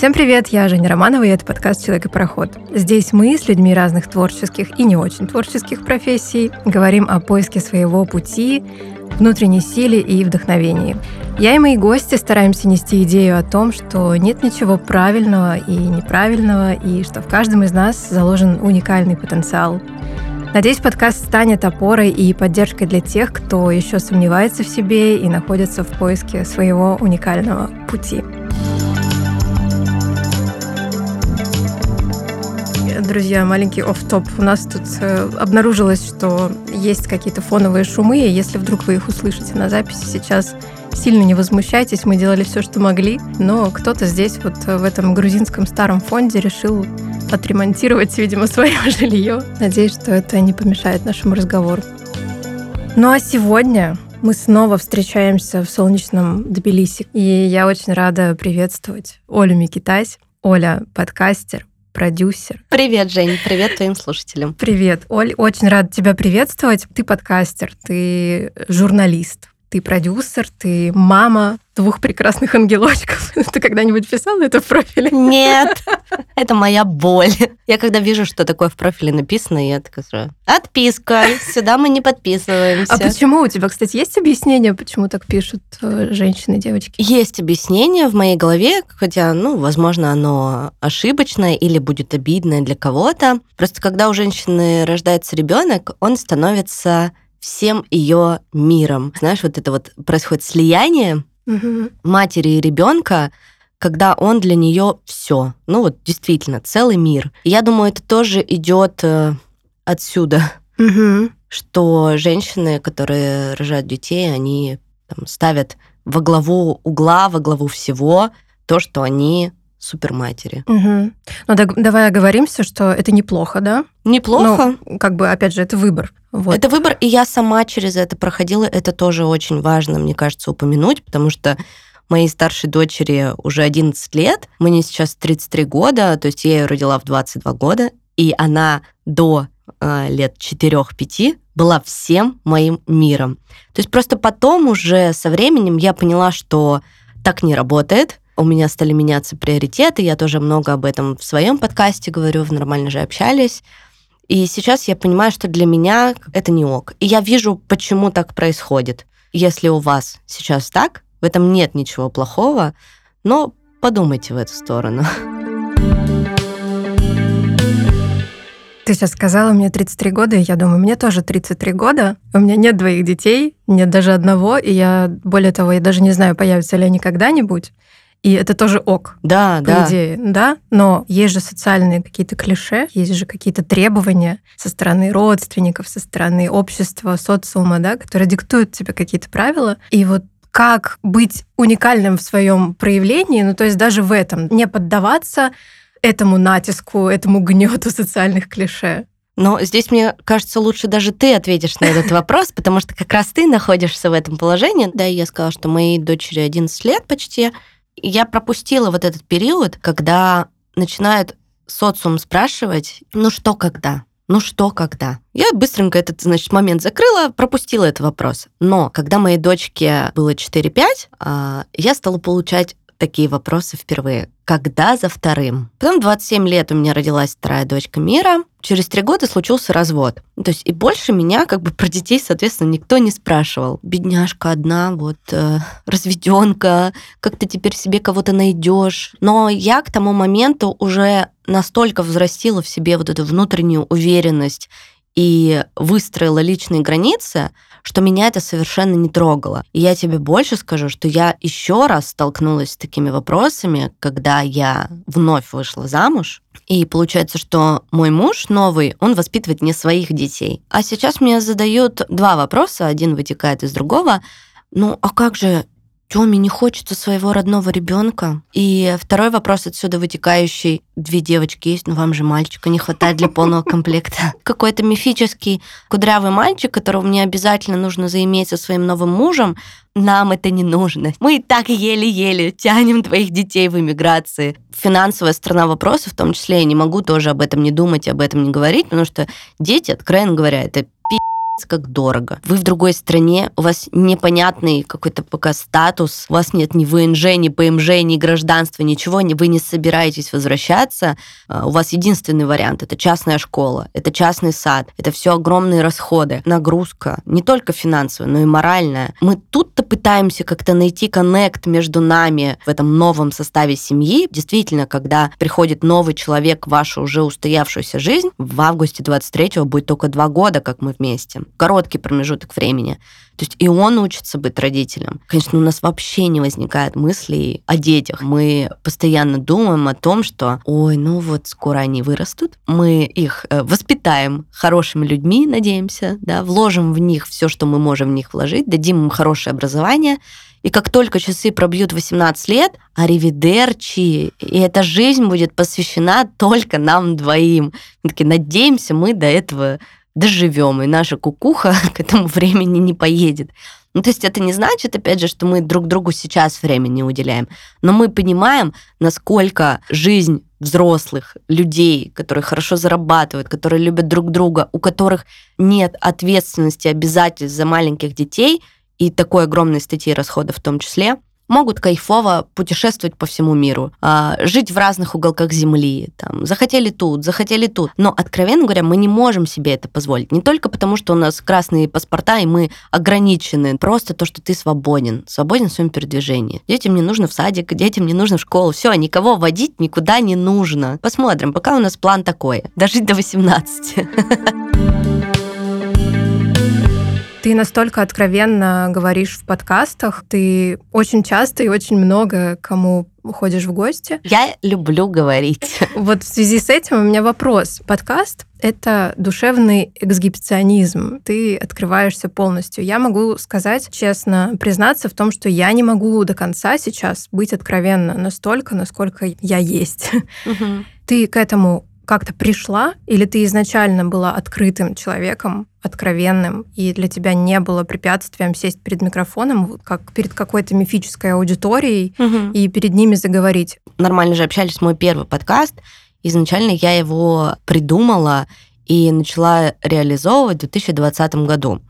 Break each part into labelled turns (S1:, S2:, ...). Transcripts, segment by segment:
S1: Всем привет, я Женя Романова, и это подкаст «Человек и пароход». Здесь мы с людьми разных творческих и не очень творческих профессий говорим о поиске своего пути, внутренней силе и вдохновении. Я и мои гости стараемся нести идею о том, что нет ничего правильного и неправильного, и что в каждом из нас заложен уникальный потенциал. Надеюсь, подкаст станет опорой и поддержкой для тех, кто еще сомневается в себе и находится в поиске своего уникального пути. Друзья, маленький оф топ У нас тут э, обнаружилось, что есть какие-то фоновые шумы, и если вдруг вы их услышите на записи сейчас, сильно не возмущайтесь, мы делали все, что могли, но кто-то здесь вот в этом грузинском старом фонде решил отремонтировать, видимо, свое жилье. Надеюсь, что это не помешает нашему разговору. Ну а сегодня мы снова встречаемся в солнечном Тбилиси. И я очень рада приветствовать Олю Микитась. Оля — подкастер, продюсер.
S2: Привет, Жень, привет твоим слушателям.
S1: Привет, Оль, очень рад тебя приветствовать. Ты подкастер, ты журналист, ты продюсер, ты мама двух прекрасных ангелочков. Ты когда-нибудь писала это в профиле?
S2: Нет, это моя боль. Я когда вижу, что такое в профиле написано, я такая сразу, отписка, сюда мы не подписываемся.
S1: А почему? У тебя, кстати, есть объяснение, почему так пишут э, женщины, девочки?
S2: Есть объяснение в моей голове, хотя, ну, возможно, оно ошибочное или будет обидное для кого-то. Просто когда у женщины рождается ребенок, он становится всем ее миром. Знаешь, вот это вот происходит слияние угу. матери и ребенка, когда он для нее все. Ну вот действительно, целый мир. И я думаю, это тоже идет э, отсюда, угу. что женщины, которые рожают детей, они там, ставят во главу угла, во главу всего то, что они суперматери.
S1: Угу. Ну так давай оговоримся, что это неплохо, да?
S2: Неплохо.
S1: Ну, как бы, опять же, это выбор.
S2: Вот. Это выбор, и я сама через это проходила. Это тоже очень важно, мне кажется, упомянуть, потому что моей старшей дочери уже 11 лет, мне сейчас 33 года, то есть я ее родила в 22 года, и она до э, лет 4-5 была всем моим миром. То есть просто потом уже со временем я поняла, что так не работает, у меня стали меняться приоритеты, я тоже много об этом в своем подкасте говорю, в «Нормально же общались», и сейчас я понимаю, что для меня это не ок. И я вижу, почему так происходит. Если у вас сейчас так, в этом нет ничего плохого, но подумайте в эту сторону.
S1: Ты сейчас сказала, мне 33 года, и я думаю, мне тоже 33 года. У меня нет двоих детей, нет даже одного, и я, более того, я даже не знаю, появятся ли они когда-нибудь. И это тоже ок.
S2: Да,
S1: по
S2: да.
S1: идее, да. Но есть же социальные какие-то клише, есть же какие-то требования со стороны родственников, со стороны общества, социума, да, которые диктуют тебе какие-то правила. И вот как быть уникальным в своем проявлении, ну то есть даже в этом, не поддаваться этому натиску, этому гнету социальных клише.
S2: Но здесь, мне кажется, лучше даже ты ответишь на этот вопрос, потому что как раз ты находишься в этом положении. Да, я сказала, что моей дочери 11 лет почти, я пропустила вот этот период, когда начинают социум спрашивать, ну что когда? Ну что когда? Я быстренько этот, значит, момент закрыла, пропустила этот вопрос. Но когда моей дочке было 4-5, а, я стала получать такие вопросы впервые. Когда за вторым? Потом 27 лет у меня родилась вторая дочка Мира. Через три года случился развод. То есть и больше меня как бы про детей, соответственно, никто не спрашивал. Бедняжка одна, вот э, разведенка, как ты теперь себе кого-то найдешь. Но я к тому моменту уже настолько взрастила в себе вот эту внутреннюю уверенность и выстроила личные границы, что меня это совершенно не трогало. И я тебе больше скажу, что я еще раз столкнулась с такими вопросами, когда я вновь вышла замуж. И получается, что мой муж новый, он воспитывает не своих детей. А сейчас мне задают два вопроса, один вытекает из другого. Ну, а как же Тёме не хочется своего родного ребенка. И второй вопрос отсюда вытекающий. Две девочки есть, но вам же мальчика не хватает для полного комплекта. Какой-то мифический кудрявый мальчик, которого мне обязательно нужно заиметь со своим новым мужем, нам это не нужно. Мы и так еле-еле тянем твоих детей в эмиграции. Финансовая сторона вопроса, в том числе, я не могу тоже об этом не думать, об этом не говорить, потому что дети, откровенно говоря, это как дорого. Вы в другой стране, у вас непонятный какой-то пока статус, у вас нет ни ВНЖ, ни ПМЖ, ни гражданства, ничего, вы не собираетесь возвращаться. А, у вас единственный вариант – это частная школа, это частный сад, это все огромные расходы, нагрузка, не только финансовая, но и моральная. Мы тут-то пытаемся как-то найти коннект между нами в этом новом составе семьи. Действительно, когда приходит новый человек в вашу уже устоявшуюся жизнь, в августе 23-го будет только два года, как мы вместе. Короткий промежуток времени. То есть и он учится быть родителем. Конечно, у нас вообще не возникает мыслей о детях. Мы постоянно думаем о том, что, ой, ну вот скоро они вырастут, мы их э, воспитаем хорошими людьми, надеемся, да, вложим в них все, что мы можем в них вложить, дадим им хорошее образование, и как только часы пробьют 18 лет, аривидерчи, и эта жизнь будет посвящена только нам двоим. Мы такие, надеемся, мы до этого доживем, и наша кукуха к этому времени не поедет. Ну, то есть это не значит, опять же, что мы друг другу сейчас времени уделяем, но мы понимаем, насколько жизнь взрослых людей, которые хорошо зарабатывают, которые любят друг друга, у которых нет ответственности, обязательств за маленьких детей и такой огромной статьи расходов в том числе, могут кайфово путешествовать по всему миру, а, жить в разных уголках Земли, там, захотели тут, захотели тут. Но, откровенно говоря, мы не можем себе это позволить. Не только потому, что у нас красные паспорта, и мы ограничены. Просто то, что ты свободен. Свободен в своем передвижении. Детям не нужно в садик, детям не нужно в школу. Все, никого водить никуда не нужно. Посмотрим, пока у нас план такой. Дожить до 18.
S1: Ты настолько откровенно говоришь в подкастах, ты очень часто и очень много кому уходишь в гости.
S2: Я люблю говорить.
S1: Вот в связи с этим у меня вопрос. Подкаст — это душевный эксгибиционизм. Ты открываешься полностью. Я могу сказать, честно, признаться в том, что я не могу до конца сейчас быть откровенна настолько, насколько я есть. Угу. Ты к этому как-то пришла, или ты изначально была открытым человеком, откровенным, и для тебя не было препятствием сесть перед микрофоном, как перед какой-то мифической аудиторией, угу. и перед ними заговорить?
S2: Нормально же общались мой первый подкаст. Изначально я его придумала и начала реализовывать в 2020 году.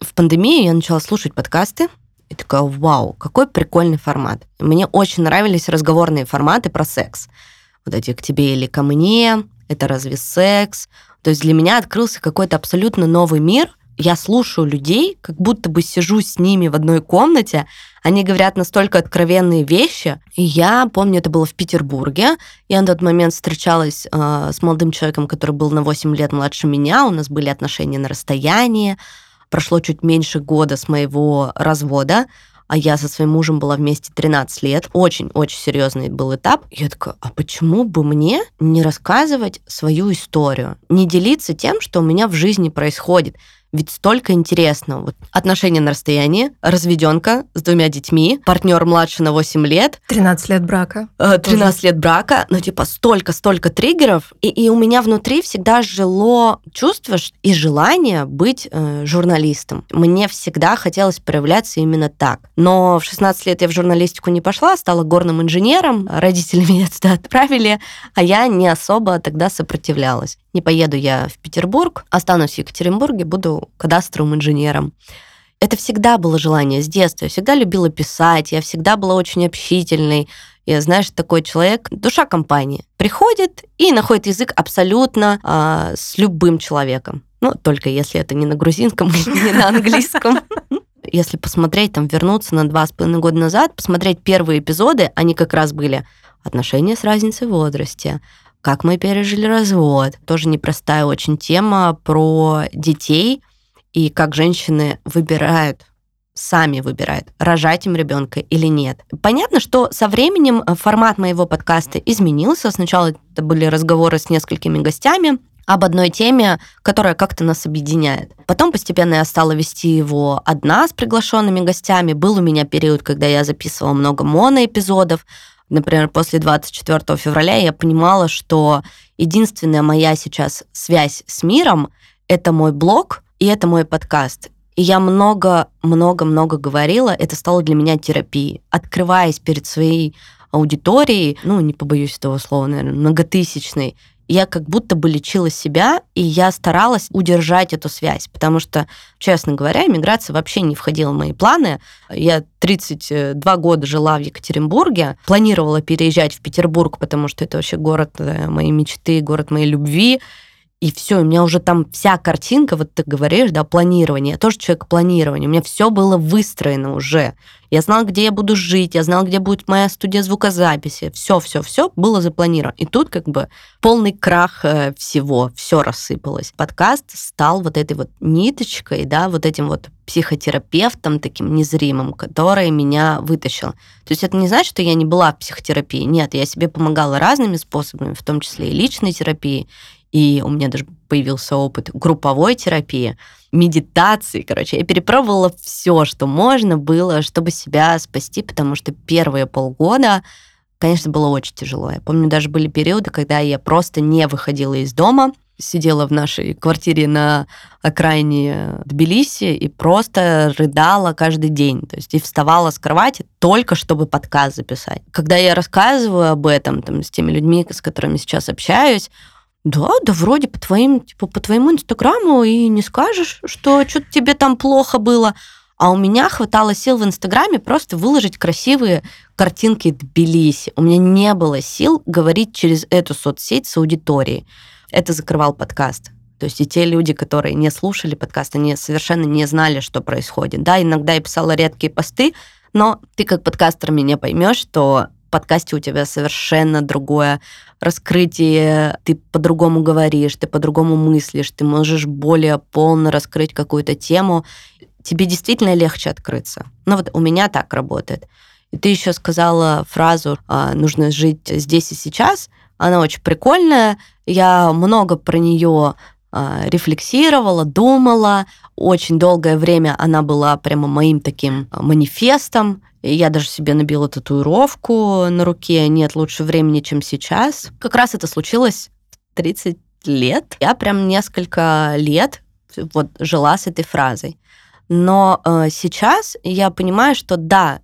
S2: В пандемию я начала слушать подкасты, и такая, вау, какой прикольный формат. Мне очень нравились разговорные форматы про секс вот эти «к тебе или ко мне», «это разве секс?». То есть для меня открылся какой-то абсолютно новый мир. Я слушаю людей, как будто бы сижу с ними в одной комнате, они говорят настолько откровенные вещи. И я помню, это было в Петербурге. Я на тот момент встречалась э, с молодым человеком, который был на 8 лет младше меня. У нас были отношения на расстоянии. Прошло чуть меньше года с моего развода а я со своим мужем была вместе 13 лет. Очень-очень серьезный был этап. Я такая, а почему бы мне не рассказывать свою историю? Не делиться тем, что у меня в жизни происходит? Ведь столько интересного. Вот отношения на расстоянии, разведенка с двумя детьми, партнер младше на 8 лет.
S1: 13 лет брака.
S2: 13 э, лет брака, ну типа столько-столько триггеров. И, и у меня внутри всегда жило чувство и желание быть э, журналистом. Мне всегда хотелось проявляться именно так. Но в 16 лет я в журналистику не пошла, стала горным инженером. Родители меня туда отправили, а я не особо тогда сопротивлялась. Не поеду я в Петербург, останусь в Екатеринбурге, буду кадастровым инженером. Это всегда было желание с детства. Я всегда любила писать, я всегда была очень общительной. Я, знаешь, такой человек, душа компании. Приходит и находит язык абсолютно э, с любым человеком. Ну, только если это не на грузинском или не на английском. Если посмотреть, там, вернуться на два с половиной года назад, посмотреть первые эпизоды, они как раз были отношения с разницей в возрасте, как мы пережили развод. Тоже непростая очень тема про детей и как женщины выбирают сами выбирают, рожать им ребенка или нет. Понятно, что со временем формат моего подкаста изменился. Сначала это были разговоры с несколькими гостями об одной теме, которая как-то нас объединяет. Потом постепенно я стала вести его одна с приглашенными гостями. Был у меня период, когда я записывала много моноэпизодов, например, после 24 февраля я понимала, что единственная моя сейчас связь с миром — это мой блог и это мой подкаст. И я много-много-много говорила, это стало для меня терапией. Открываясь перед своей аудиторией, ну, не побоюсь этого слова, наверное, многотысячной, я как будто бы лечила себя, и я старалась удержать эту связь, потому что, честно говоря, иммиграция вообще не входила в мои планы. Я 32 года жила в Екатеринбурге, планировала переезжать в Петербург, потому что это вообще город э, моей мечты, город моей любви, и все, у меня уже там вся картинка, вот ты говоришь, да, планирование. Я тоже человек планирования. У меня все было выстроено уже. Я знала, где я буду жить, я знала, где будет моя студия звукозаписи. Все, все, все было запланировано. И тут как бы полный крах э, всего, все рассыпалось. Подкаст стал вот этой вот ниточкой, да, вот этим вот психотерапевтом таким незримым, который меня вытащил. То есть это не значит, что я не была в психотерапии. Нет, я себе помогала разными способами, в том числе и личной терапии, и у меня даже появился опыт групповой терапии, медитации, короче. Я перепробовала все, что можно было, чтобы себя спасти, потому что первые полгода, конечно, было очень тяжело. Я помню, даже были периоды, когда я просто не выходила из дома, сидела в нашей квартире на окраине Тбилиси и просто рыдала каждый день. То есть и вставала с кровати только чтобы подкаст записать. Когда я рассказываю об этом там, с теми людьми, с которыми сейчас общаюсь, да, да, вроде по твоим, типа, по твоему инстаграму и не скажешь, что что-то тебе там плохо было. А у меня хватало сил в Инстаграме просто выложить красивые картинки Тбилиси. У меня не было сил говорить через эту соцсеть с аудиторией. Это закрывал подкаст. То есть и те люди, которые не слушали подкаст, они совершенно не знали, что происходит. Да, иногда я писала редкие посты, но ты как подкастер меня поймешь, что подкасте у тебя совершенно другое раскрытие, ты по-другому говоришь, ты по-другому мыслишь, ты можешь более полно раскрыть какую-то тему, тебе действительно легче открыться. Ну вот у меня так работает. И ты еще сказала фразу «А, «нужно жить здесь и сейчас». Она очень прикольная. Я много про нее рефлексировала, думала. Очень долгое время она была прямо моим таким манифестом. Я даже себе набила татуировку на руке «Нет лучше времени, чем сейчас». Как раз это случилось в 30 лет. Я прям несколько лет вот жила с этой фразой. Но э, сейчас я понимаю, что да,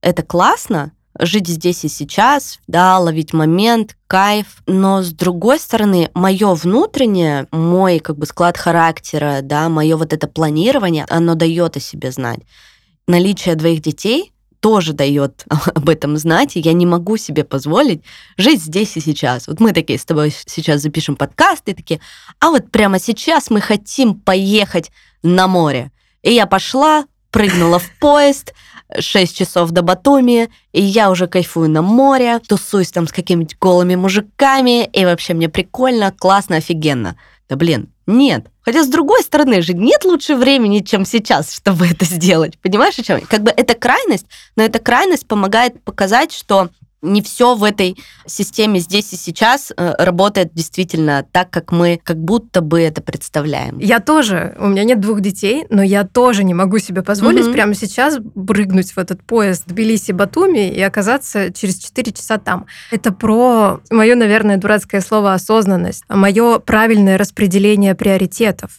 S2: это классно, жить здесь и сейчас, да, ловить момент, кайф. Но с другой стороны, мое внутреннее, мой как бы склад характера, да, мое вот это планирование, оно дает о себе знать. Наличие двоих детей тоже дает об этом знать, и я не могу себе позволить жить здесь и сейчас. Вот мы такие с тобой сейчас запишем подкаст, и такие, а вот прямо сейчас мы хотим поехать на море. И я пошла, прыгнула в поезд, 6 часов до Батуми, и я уже кайфую на море, тусуюсь там с какими-нибудь голыми мужиками, и вообще мне прикольно, классно, офигенно. Да блин, нет. Хотя, с другой стороны же, нет лучше времени, чем сейчас, чтобы это сделать. Понимаешь, о чем? Как бы это крайность, но эта крайность помогает показать, что не все в этой системе здесь и сейчас э, работает действительно так, как мы как будто бы это представляем.
S1: Я тоже, у меня нет двух детей, но я тоже не могу себе позволить mm-hmm. прямо сейчас прыгнуть в этот поезд Тбилиси-Батуми и оказаться через 4 часа там. Это про мое, наверное, дурацкое слово осознанность, мое правильное распределение приоритетов.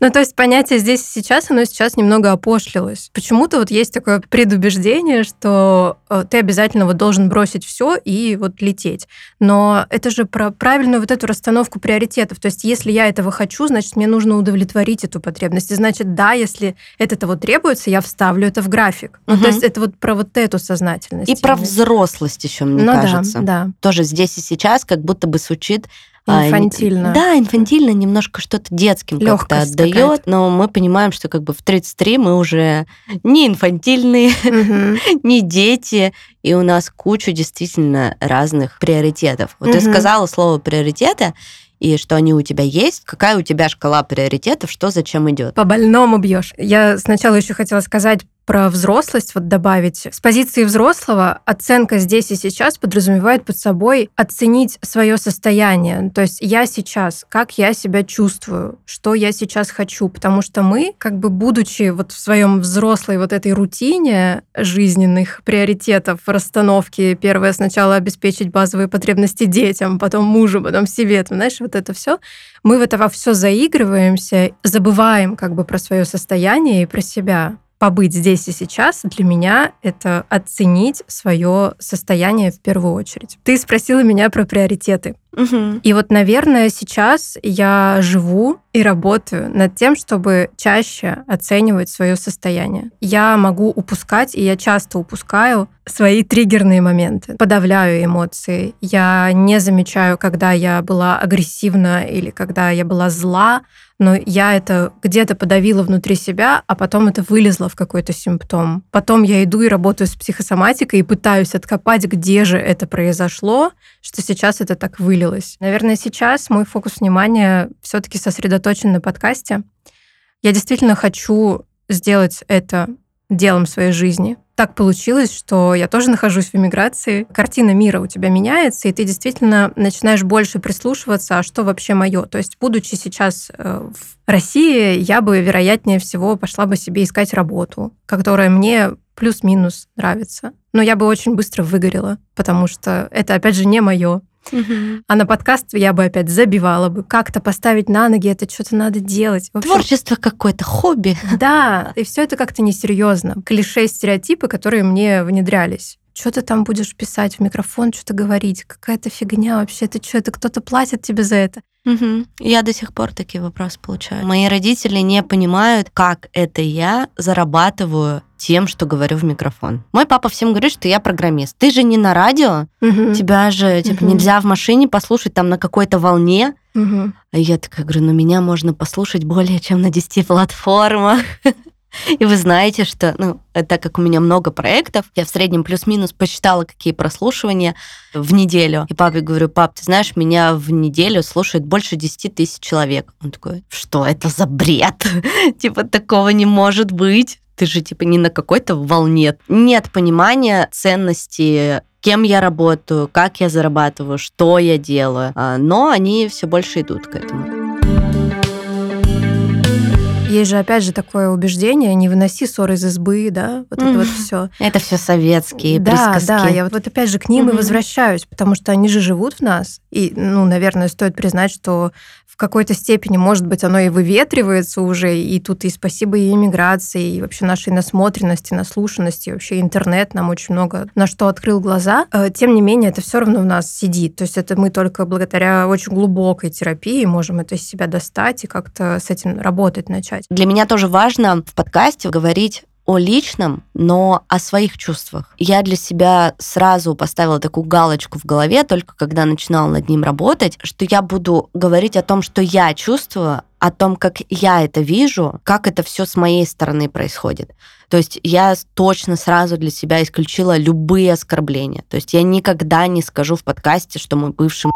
S1: Ну, то есть понятие здесь и сейчас, оно сейчас немного опошлилось. Почему-то вот есть такое предубеждение, что э, ты обязательно вот должен бросить все и вот лететь. Но это же про правильную вот эту расстановку приоритетов. То есть если я этого хочу, значит, мне нужно удовлетворить эту потребность. И значит, да, если это того требуется, я вставлю это в график. Угу. Ну, то есть это вот про вот эту сознательность.
S2: И про взрослость еще, мне
S1: ну,
S2: кажется.
S1: Да, да.
S2: Тоже здесь и сейчас как будто бы звучит
S1: а, инфантильно.
S2: Да, инфантильно, немножко что-то детским как-то отдает, но мы понимаем, что как бы в 33 мы уже не инфантильные, не дети, и у нас куча действительно разных приоритетов. Вот ты сказала слово приоритеты, и что они у тебя есть, какая у тебя шкала приоритетов, что зачем идет.
S1: По больному бьешь. Я сначала еще хотела сказать про взрослость вот добавить. С позиции взрослого оценка здесь и сейчас подразумевает под собой оценить свое состояние. То есть я сейчас, как я себя чувствую, что я сейчас хочу. Потому что мы, как бы будучи вот в своем взрослой вот этой рутине жизненных приоритетов, расстановки, первое сначала обеспечить базовые потребности детям, потом мужу, потом себе, там, знаешь, вот это все, мы в это во все заигрываемся, забываем как бы про свое состояние и про себя побыть здесь и сейчас для меня это оценить свое состояние в первую очередь. Ты спросила меня про приоритеты.
S2: Мгм.
S1: И вот, наверное, сейчас я живу и работаю над тем, чтобы чаще оценивать свое состояние. Я могу упускать, и я часто упускаю свои триггерные моменты, подавляю эмоции. Я не замечаю, когда я была агрессивна или когда я была зла, но я это где-то подавила внутри себя, а потом это вылезло в какой-то симптом. Потом я иду и работаю с психосоматикой и пытаюсь откопать, где же это произошло, что сейчас это так вылилось. Наверное, сейчас мой фокус внимания все-таки сосредоточен на подкасте. Я действительно хочу сделать это делом своей жизни. Так получилось, что я тоже нахожусь в эмиграции. Картина мира у тебя меняется, и ты действительно начинаешь больше прислушиваться, а что вообще мое. То есть, будучи сейчас э, в России, я бы, вероятнее всего, пошла бы себе искать работу, которая мне плюс-минус нравится. Но я бы очень быстро выгорела, потому что это, опять же, не мое.
S2: Мгм.
S1: А на подкаст я бы опять забивала бы. Как-то поставить на ноги, это что-то надо делать. В общем,
S2: Творчество какое-то, хобби.
S1: да, и все это как-то несерьезно. Клише, стереотипы, которые мне внедрялись. Что ты там будешь писать в микрофон, что-то говорить? Какая-то фигня вообще. Это что, это кто-то платит тебе за это?
S2: Мгм. Я до сих пор такие вопросы получаю. Мои родители не понимают, как это я зарабатываю тем, что говорю в микрофон. Мой папа всем говорит, что я программист. Ты же не на радио,
S1: Мгм.
S2: тебя же типа,
S1: Мгм.
S2: нельзя в машине послушать там на какой-то волне.
S1: Мгм.
S2: А я такая говорю, ну меня можно послушать более чем на 10 платформах. И вы знаете, что, ну, э, так как у меня много проектов, я в среднем плюс-минус посчитала, какие прослушивания в неделю. И папе говорю, пап, ты знаешь, меня в неделю слушает больше 10 тысяч человек. Он такой, что это за бред? Типа такого не может быть. Ты же типа не на какой-то волне. Нет понимания ценности кем я работаю, как я зарабатываю, что я делаю. А, Но они все больше идут к этому.
S1: Есть же, опять же, такое убеждение, не выноси ссоры из избы, да, вот это вот все.
S2: Это все советские
S1: да,
S2: присказки.
S1: да, я вот, вот опять же к ним и возвращаюсь, потому что они же живут в нас. И, ну, наверное, стоит признать, что в какой-то степени, может быть, оно и выветривается уже, и тут и спасибо и иммиграции, и вообще нашей насмотренности, наслушанности, и вообще интернет нам очень много на что открыл глаза. Э, Тем не менее, это все равно в нас сидит. То есть это мы только благодаря очень глубокой терапии можем это из себя достать и как-то с этим работать начать.
S2: Для меня тоже важно в подкасте говорить о личном, но о своих чувствах. Я для себя сразу поставила такую галочку в голове, только когда начинала над ним работать, что я буду говорить о том, что я чувствую, о том, как я это вижу, как это все с моей стороны происходит. То есть я точно сразу для себя исключила любые оскорбления. То есть я никогда не скажу в подкасте, что мой бывший.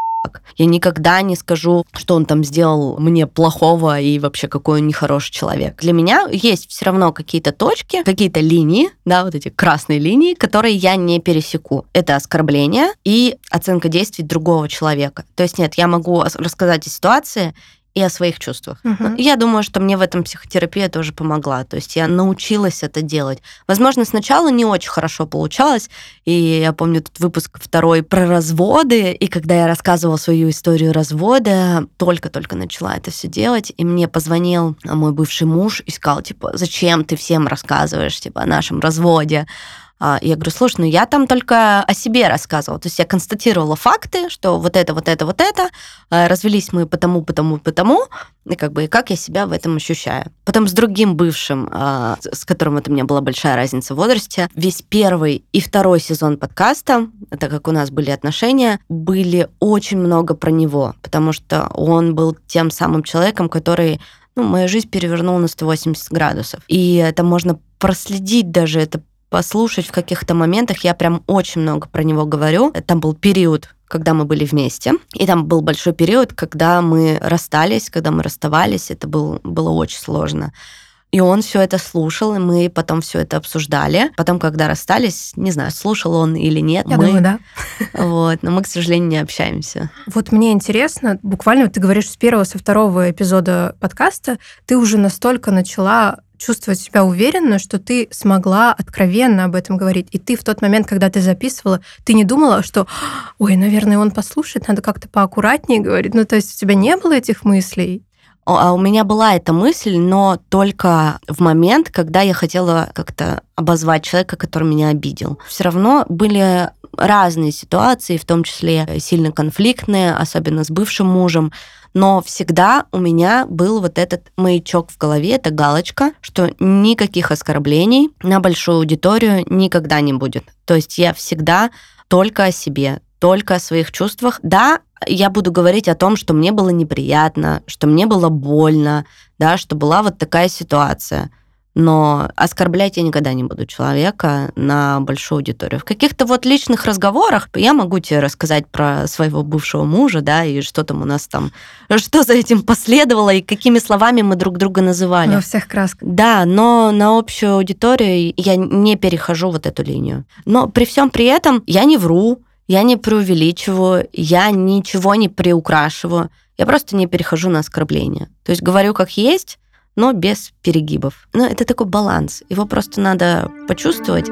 S2: Я никогда не скажу, что он там сделал мне плохого и вообще какой он нехороший человек. Для меня есть все равно какие-то точки, какие-то линии, да, вот эти красные линии, которые я не пересеку. Это оскорбление и оценка действий другого человека. То есть нет, я могу рассказать о ситуации и о своих чувствах.
S1: Мгм.
S2: Я думаю, что мне в этом психотерапия тоже помогла. То есть я научилась это делать. Возможно, сначала не очень хорошо получалось. И я помню тот выпуск второй про разводы. И когда я рассказывала свою историю развода, только-только начала это все делать. И мне позвонил мой бывший муж и сказал, типа, зачем ты всем рассказываешь, типа, о нашем разводе? А, Я говорю, слушай, ну я там только о себе рассказывала. То есть я констатировала факты, что вот это, вот это, вот это. А, Развелись мы потому, потому, потому. И как бы и как я себя в этом ощущаю. Потом с другим бывшим, а, с которым это у меня была большая разница в возрасте, весь первый и второй сезон подкаста, так как у нас были отношения, были очень много про него, потому что он был тем самым человеком, который ну, мою жизнь перевернул на 180 градусов. И это можно проследить даже, это послушать в каких-то моментах. Я прям очень много про него говорю. Там был период, когда мы были вместе, и там был большой период, когда мы расстались, когда мы расставались. Это был, было очень сложно. И он все это слушал, и мы потом все это обсуждали. Потом, когда расстались, не знаю, слушал он или нет,
S1: Я
S2: мы,
S1: думаю, да.
S2: вот, но мы, к сожалению, не общаемся.
S1: Вот мне интересно, буквально ты говоришь с первого, со второго эпизода подкаста, ты уже настолько начала чувствовать себя уверенно, что ты смогла откровенно об этом говорить. И ты в тот момент, когда ты записывала, ты не думала, что, ой, наверное, он послушает, надо как-то поаккуратнее говорить. Ну, то есть у тебя не было этих мыслей?
S2: А у меня была эта мысль, но только в момент, когда я хотела как-то обозвать человека, который меня обидел. Все равно были разные ситуации, в том числе сильно конфликтные, особенно с бывшим мужем. Но всегда у меня был вот этот маячок в голове, эта галочка, что никаких оскорблений на большую аудиторию никогда не будет. То есть я всегда только о себе, только о своих чувствах. Да, я буду говорить о том, что мне было неприятно, что мне было больно, да, что была вот такая ситуация. Но оскорблять я никогда не буду человека на большую аудиторию. В каких-то вот личных разговорах я могу тебе рассказать про своего бывшего мужа, да, и что там у нас там, что за этим последовало, и какими словами мы друг друга называли.
S1: Во всех красках.
S2: Да, но на общую аудиторию я не перехожу вот эту линию. Но при всем при этом я не вру, я не преувеличиваю, я ничего не приукрашиваю. Я просто не перехожу на оскорбление. То есть говорю как есть, но без перегибов. Но это такой баланс. Его просто надо почувствовать.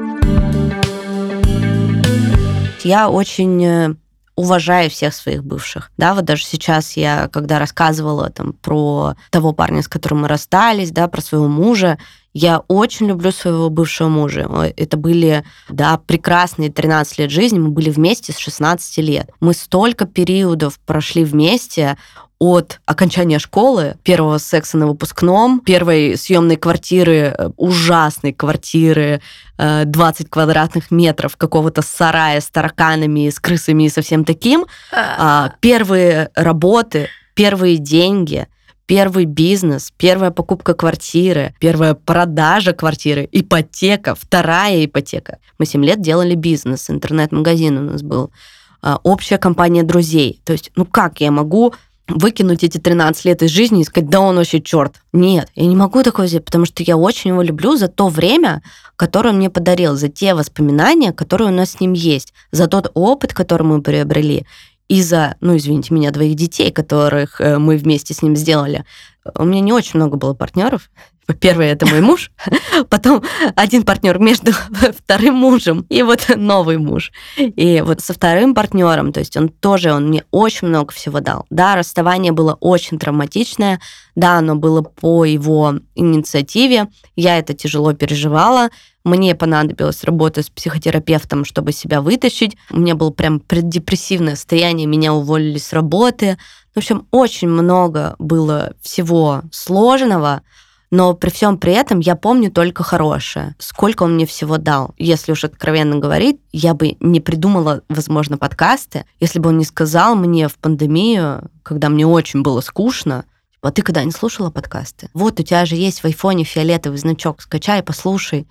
S2: Я очень э, уважаю всех своих бывших. Да, вот даже сейчас я, когда рассказывала там про того парня, с которым мы расстались, да, про своего мужа, я очень люблю своего бывшего мужа. Это были, да, прекрасные 13 лет жизни. Мы были вместе с 16 лет. Мы столько периодов прошли вместе от окончания школы, первого секса на выпускном, первой съемной квартиры, э, ужасной квартиры, 20 э, квадратных метров какого-то сарая с тараканами, с крысами и со всем таким, а. А, первые работы, первые деньги, первый бизнес, первая покупка квартиры, первая продажа квартиры, ипотека, вторая ипотека. Мы 7 лет делали бизнес, интернет-магазин у нас был, а, общая компания друзей. То есть, ну как я могу выкинуть эти 13 лет из жизни и сказать, да он вообще черт. Нет, я не могу такое сделать, потому что я очень его люблю за то время, которое он мне подарил, за те воспоминания, которые у нас с ним есть, за тот опыт, который мы приобрели и за, ну, извините меня, двоих детей, которых э, мы вместе с ним сделали. У меня не очень много было партнеров. Первый это мой муж, потом один партнер между вторым мужем и вот новый муж. И вот со вторым партнером, то есть он тоже, он мне очень много всего дал. Да, расставание было очень травматичное, да, оно было по его инициативе, я это тяжело переживала, мне понадобилась работа с психотерапевтом, чтобы себя вытащить. У меня было прям преддепрессивное состояние, меня уволили с работы. В общем, очень много было всего сложного, но при всем при этом я помню только хорошее. Сколько он мне всего дал. Если уж откровенно говорить, я бы не придумала, возможно, подкасты, если бы он не сказал мне в пандемию, когда мне очень было скучно, типа, а ты когда не слушала подкасты? Вот у тебя же есть в айфоне фиолетовый значок, скачай, послушай.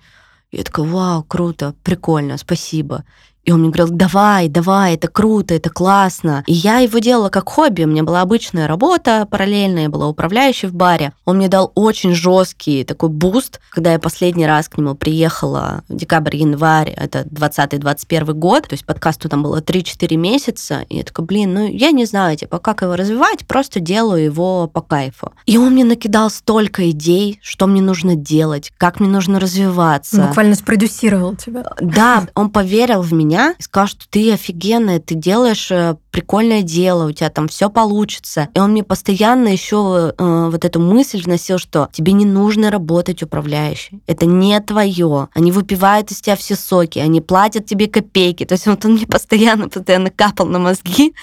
S2: Я такая, вау, круто, прикольно, спасибо. И он мне говорил, давай, давай, это круто, это классно. И я его делала как хобби. У меня была обычная работа параллельная, я была управляющей в баре. Он мне дал очень жесткий такой boost, когда я последний раз к нему приехала в декабрь-январь, это 20-21 год, то есть подкасту там было 3-4 месяца, и я такая, блин, ну я не знаю, типа, как его развивать, просто делаю его по кайфу. И он мне накидал столько идей, что мне нужно делать, как мне нужно развиваться.
S1: Буквально спродюсировал тебя.
S2: Да, он поверил в меня, меня и сказал, что ты офигенная, ты делаешь э, прикольное дело, у тебя там все получится. И он мне постоянно еще э, вот эту мысль вносил, что тебе не нужно работать управляющей. Это не твое. Они выпивают из тебя все соки, они платят тебе копейки. То есть вот он мне постоянно, постоянно капал на мозги.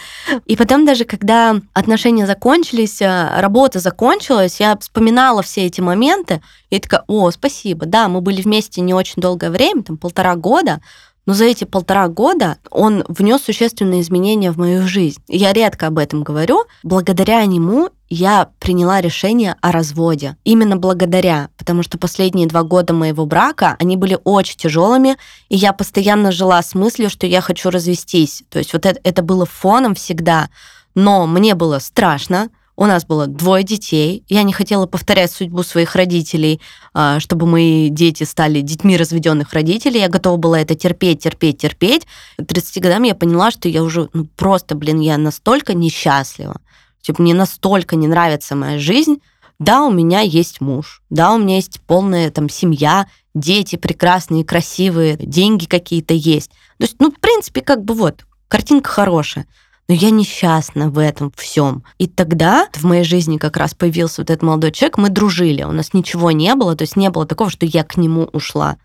S2: И потом даже, когда отношения закончились, э, работа закончилась, я вспоминала все эти моменты, и такая, о, спасибо, да, мы были вместе не очень долгое время, там полтора года, но за эти полтора года он внес существенные изменения в мою жизнь. Я редко об этом говорю. Благодаря нему я приняла решение о разводе. Именно благодаря, потому что последние два года моего брака, они были очень тяжелыми, и я постоянно жила с мыслью, что я хочу развестись. То есть вот это, это было фоном всегда. Но мне было страшно, у нас было двое детей. Я не хотела повторять судьбу своих родителей, а, чтобы мои дети стали детьми разведенных родителей. Я готова была это терпеть, терпеть, терпеть. К 30 годам я поняла, что я уже ну, просто, блин, я настолько несчастлива. Типа, мне настолько не нравится моя жизнь. Да, у меня есть муж. Да, у меня есть полная там семья, дети прекрасные, красивые, деньги какие-то есть. То есть, ну, в принципе, как бы вот, картинка хорошая. Но я несчастна в этом всем. И тогда в моей жизни как раз появился вот этот молодой человек, мы дружили, у нас ничего не было, то есть не было такого, что я к нему ушла.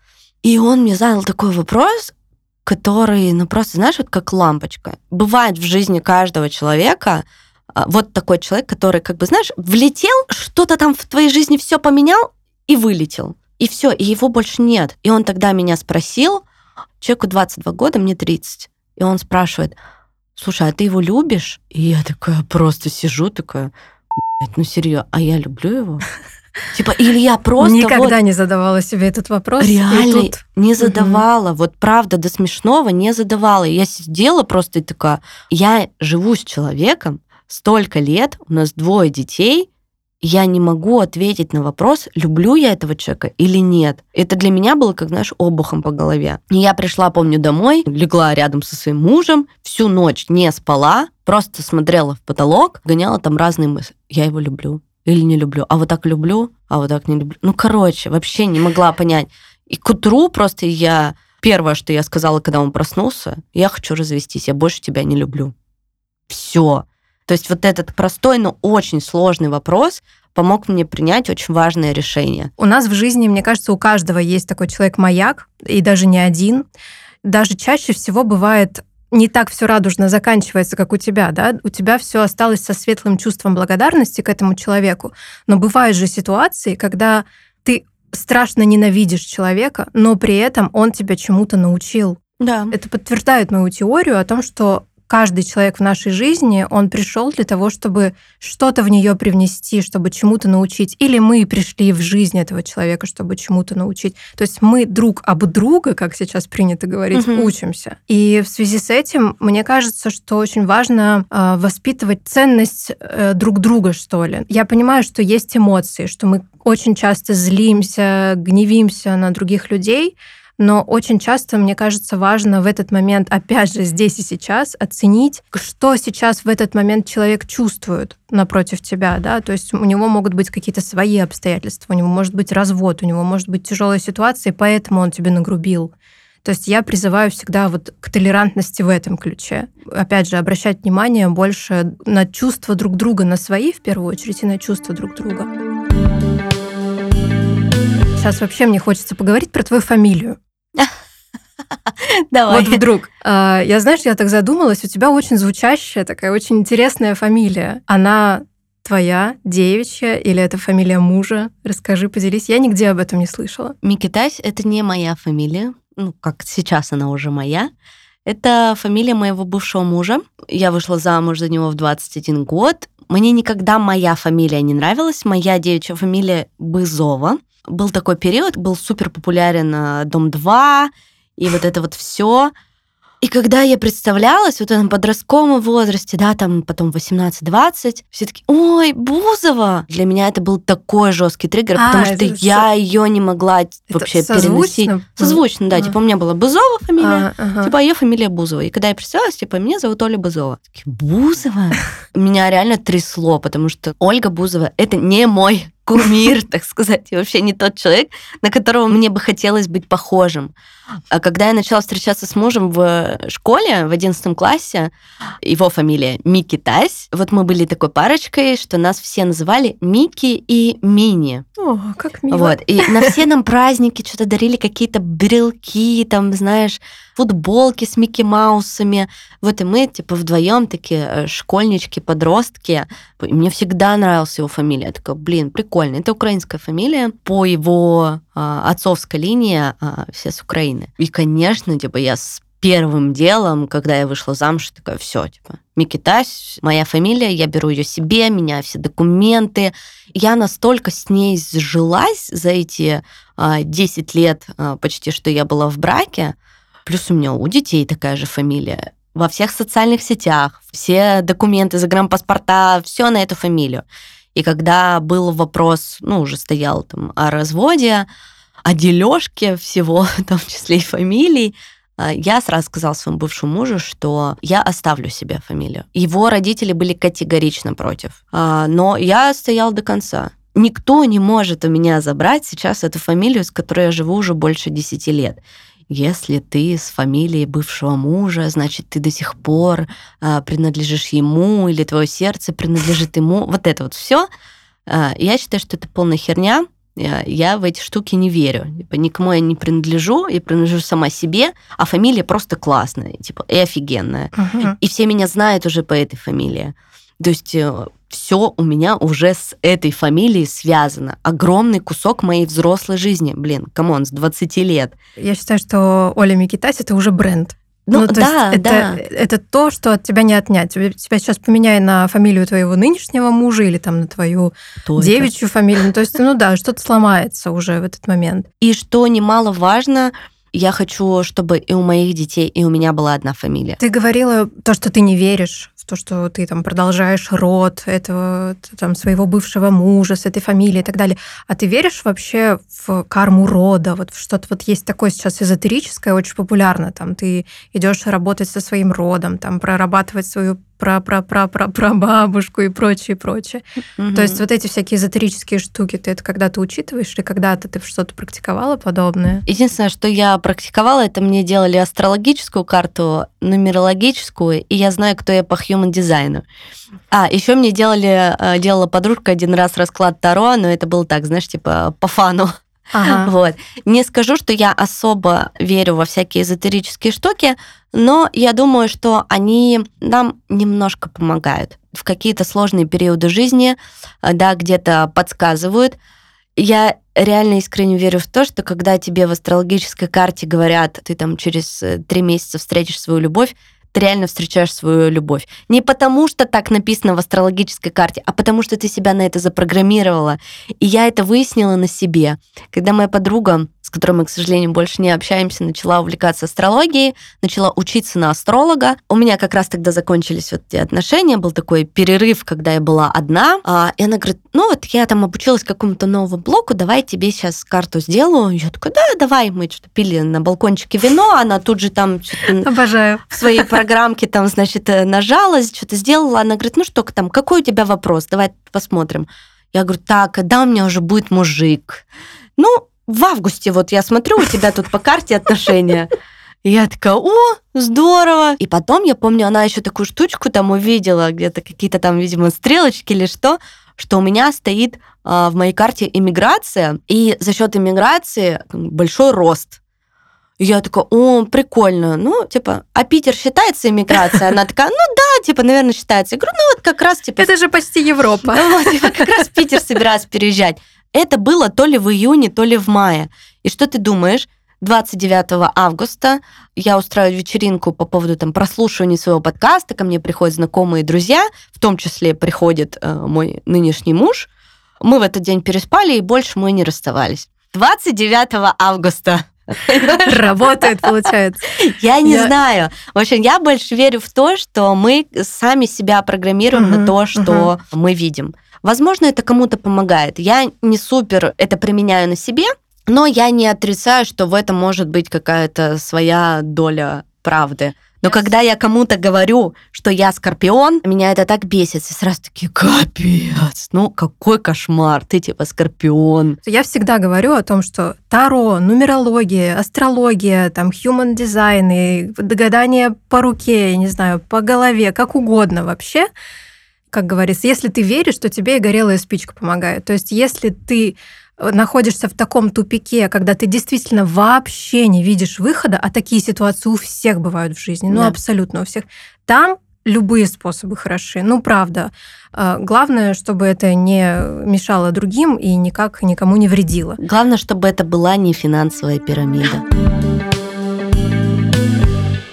S2: И он мне задал такой вопрос, который, ну просто, знаешь, вот как лампочка. Бывает в жизни каждого человека а, вот такой человек, который, как бы, знаешь, влетел, что-то там в твоей жизни все поменял и вылетел. И все, и его больше нет. И он тогда меня спросил, человеку 22 года, мне 30, и он спрашивает, слушай, а ты его любишь? И я такая просто сижу, такая, ну серьезно, а я люблю его? Типа, или я просто...
S1: Никогда вот... не задавала себе этот вопрос.
S2: Реально тут... не задавала. Угу. Вот правда, до смешного не задавала. Я сидела просто и такая... Я живу с человеком столько лет, у нас двое детей, я не могу ответить на вопрос, люблю я этого человека или нет. Это для меня было, как, знаешь, обухом по голове. И я пришла, помню, домой, легла рядом со своим мужем, всю ночь не спала, просто смотрела в потолок, гоняла там разные мысли. Я его люблю или не люблю. А вот так люблю, а вот так не люблю. Ну, короче, вообще не могла понять. И к утру просто я... Первое, что я сказала, когда он проснулся, я хочу развестись, я больше тебя не люблю. Все. То есть вот этот простой, но очень сложный вопрос помог мне принять очень важное решение.
S1: У нас в жизни, мне кажется, у каждого есть такой человек-маяк, и даже не один. Даже чаще всего бывает не так все радужно заканчивается, как у тебя, да, у тебя все осталось со светлым чувством благодарности к этому человеку. Но бывают же ситуации, когда ты страшно ненавидишь человека, но при этом он тебя чему-то научил.
S2: Да.
S1: Это подтверждает мою теорию о том, что каждый человек в нашей жизни, он пришел для того, чтобы что-то в нее привнести, чтобы чему-то научить. Или мы пришли в жизнь этого человека, чтобы чему-то научить. То есть мы друг об друга, как сейчас принято говорить, угу. учимся. И в связи с этим, мне кажется, что очень важно э, воспитывать ценность э, друг друга, что ли. Я понимаю, что есть эмоции, что мы очень часто злимся, гневимся на других людей, но очень часто, мне кажется, важно в этот момент, опять же, здесь и сейчас, оценить, что сейчас в этот момент человек чувствует напротив тебя, да, то есть у него могут быть какие-то свои обстоятельства, у него может быть развод, у него может быть тяжелая ситуация, и поэтому он тебе нагрубил. То есть я призываю всегда вот к толерантности в этом ключе. Опять же, обращать внимание больше на чувства друг друга, на свои в первую очередь, и на чувства друг друга. Сейчас вообще мне хочется поговорить про твою фамилию.
S2: Давай.
S1: Вот вдруг. А, я, знаешь, я так задумалась, у тебя очень звучащая, такая очень интересная фамилия. Она твоя, девичья, или это фамилия мужа? Расскажи, поделись. Я нигде об этом не слышала.
S2: Микитась — это не моя фамилия. Ну, как сейчас она уже моя. Это фамилия моего бывшего мужа. Я вышла замуж за него в 21 год. Мне никогда моя фамилия не нравилась. Моя девичья фамилия Бызова. Был такой период, был супер популярен э, Дом-2, и вот это вот все. И когда я представлялась вот в этом подростковом возрасте, да, там потом 18-20, все таки ой, Бузова! Для меня это был такой жесткий триггер, а, потому что я ее не могла это вообще созвучно? переносить. Созвучно, да. А. Типа у меня была Бузова фамилия, а, ага. типа ее фамилия Бузова. И когда я представилась, типа, меня зовут Оля Бузова. Такие, Бузова? Меня реально трясло, потому что Ольга Бузова — это не мой кумир, так сказать, и вообще не тот человек, на которого мне бы хотелось быть похожим. А когда я начала встречаться с мужем в школе, в 11 классе, его фамилия Мики Тась, вот мы были такой парочкой, что нас все называли Мики и Мини.
S1: О, как мило.
S2: Вот, и на все нам праздники что-то дарили, какие-то брелки, там, знаешь, футболки с Микки Маусами. Вот и мы, типа, вдвоем такие э, школьнички, подростки. И мне всегда нравилась его фамилия. Я такая, блин, прикольно. Это украинская фамилия. По его а, отцовской линии а, все с Украины. И, конечно, типа, я с первым делом, когда я вышла замуж, такая, все, типа, Микитась, моя фамилия, я беру ее себе, меня все документы. Я настолько с ней сжилась за эти а, 10 лет а, почти, что я была в браке, Плюс у меня у детей такая же фамилия. Во всех социальных сетях, все документы, загранпаспорта, все на эту фамилию. И когда был вопрос, ну, уже стоял там о разводе, о дележке всего, в том числе и фамилий, а, я сразу сказала своему бывшему мужу, что я оставлю себе фамилию. Его родители были категорично против. А, но я стояла до конца. Никто не может у меня забрать сейчас эту фамилию, с которой я живу уже больше 10 лет. Если ты с фамилией бывшего мужа, значит, ты до сих пор а, принадлежишь ему, или твое сердце принадлежит ему. Вот это вот все. А, я считаю, что это полная херня. Я, я в эти штуки не верю. Типа, никому я не принадлежу, я принадлежу сама себе, а фамилия просто классная, типа, и офигенная.
S1: Мгм.
S2: И все меня знают уже по этой фамилии. То есть все у меня уже с этой фамилией связано. Огромный кусок моей взрослой жизни. Блин, come on, с 20 лет.
S1: Я считаю, что Оля Микитась это уже бренд.
S2: Ну,
S1: то
S2: да,
S1: есть
S2: да.
S1: это, это то, что от тебя не отнять. Тебя, сейчас поменяй на фамилию твоего нынешнего мужа или там на твою
S2: Кто это?
S1: девичью фамилию. Ну, то есть, ну да, что-то сломается уже в этот момент.
S2: И что немаловажно, я хочу, чтобы и у моих детей, и у меня была одна фамилия.
S1: Ты говорила то, что ты не веришь то, что ты там продолжаешь род этого там своего бывшего мужа с этой фамилией и так далее. А ты веришь вообще в карму рода? Вот что-то вот есть такое сейчас эзотерическое, очень популярно. Там ты идешь работать со своим родом, там прорабатывать свою пра-пра-пра-пра-прабабушку и прочее, прочее. То есть вот эти всякие эзотерические штуки, ты это когда-то учитываешь или когда-то ты что-то практиковала подобное?
S2: Единственное, что я практиковала, это мне делали астрологическую карту, нумерологическую, и я знаю, кто я по human дизайну. А, еще мне делали, э, делала подружка один раз расклад Таро, но это было так, знаешь, типа по фану.
S1: Ага.
S2: Вот. Не скажу, что я особо верю во всякие эзотерические штуки, но я думаю, что они нам немножко помогают в какие-то сложные периоды жизни, э, да, где-то подсказывают. Я реально искренне верю в то, что когда тебе в астрологической карте говорят, ты там через э, три месяца встретишь свою любовь, ты реально встречаешь свою любовь. Не потому, что так написано в астрологической карте, а потому, что ты себя на это запрограммировала. И я это выяснила на себе. Когда моя подруга, с которой мы, к сожалению, больше не общаемся, начала увлекаться астрологией, начала учиться на астролога. У меня как раз тогда закончились вот эти отношения, был такой перерыв, когда я была одна. А, И она говорит, ну вот я там обучилась какому-то новому блоку, давай тебе сейчас карту сделаю. Я такая, да, давай. Мы что-то пили на балкончике вино, она тут же там
S1: Обожаю.
S2: в своей программке там, значит, э, нажала, что-то сделала. Она говорит, ну что там, какой у тебя вопрос? Давай посмотрим. Я говорю, так, когда у меня уже будет мужик? Ну, в августе вот я смотрю, у тебя тут по карте отношения. Я такая, о, здорово. И потом, я помню, она еще такую штучку там увидела, где-то какие-то там, видимо, стрелочки или что, что у меня стоит а, в моей карте иммиграция, и за счет иммиграции большой рост. И я такая, о, прикольно. Ну, типа, а Питер считается иммиграцией? Она такая, ну да, типа, наверное, считается. Я говорю, ну вот как раз, типа,
S1: Это же почти Европа.
S2: вот, типа, как раз в Питер собираюсь переезжать. Это было то ли в июне, то ли в мае. И что ты думаешь? 29 августа я устраиваю вечеринку по поводу там, прослушивания своего подкаста. Ко мне приходят знакомые друзья, в том числе приходит э, мой нынешний муж. Мы в этот день переспали, и больше мы не расставались. 29 августа.
S1: Работает, получается.
S2: Я не
S1: Я-
S2: знаю. В общем, я больше верю в то, что мы сами себя программируем на то, что мы видим. Возможно, это кому-то помогает. Я не супер это применяю на себе, но я не отрицаю, что в этом может быть какая-то своя доля правды. Но когда я кому-то говорю, что я скорпион, меня это так бесит. И сразу такие, капец, ну какой кошмар, ты типа скорпион.
S1: Я всегда говорю о том, что таро, нумерология, астрология, там, human design, и гадание по руке, я не знаю, по голове, как угодно вообще, как говорится, если ты веришь, то тебе и горелая спичка помогает. То есть если ты находишься в таком тупике, когда ты действительно вообще не видишь выхода, а такие ситуации у всех бывают в жизни, ну
S2: Да.
S1: абсолютно у всех, там любые способы хороши. Ну, правда. А, Главное, чтобы это не мешало другим и никак никому не вредило.
S2: Главное, чтобы это была не финансовая пирамида.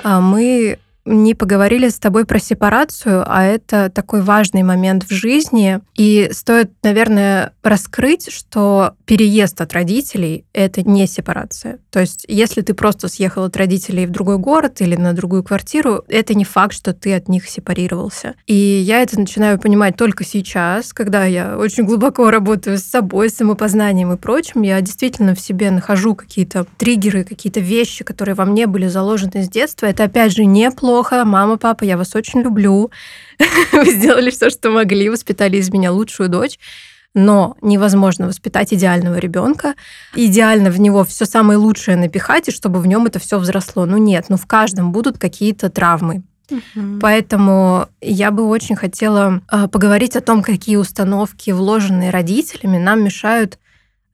S1: А Мы не поговорили с тобой про сепарацию, а это такой важный момент в жизни. И стоит, наверное, раскрыть, что переезд от родителей — это не сепарация. То есть если ты просто съехал от родителей в другой город или на другую квартиру, это не факт, что ты от них сепарировался. И я это начинаю понимать только сейчас, когда я очень глубоко работаю с собой, с самопознанием и прочим. Я действительно в себе нахожу какие-то триггеры, какие-то вещи, которые во мне были заложены с детства. Это, опять же, неплохо. Мама, папа, я вас очень люблю. Вы сделали все, что могли, воспитали из меня лучшую дочь. но невозможно воспитать идеального ребенка, идеально в него все самое лучшее напихать, и чтобы в нем это все взросло. Ну нет, ну в каждом будут какие-то травмы. Угу. Поэтому я бы очень хотела э, поговорить о том, какие установки, вложенные родителями, нам мешают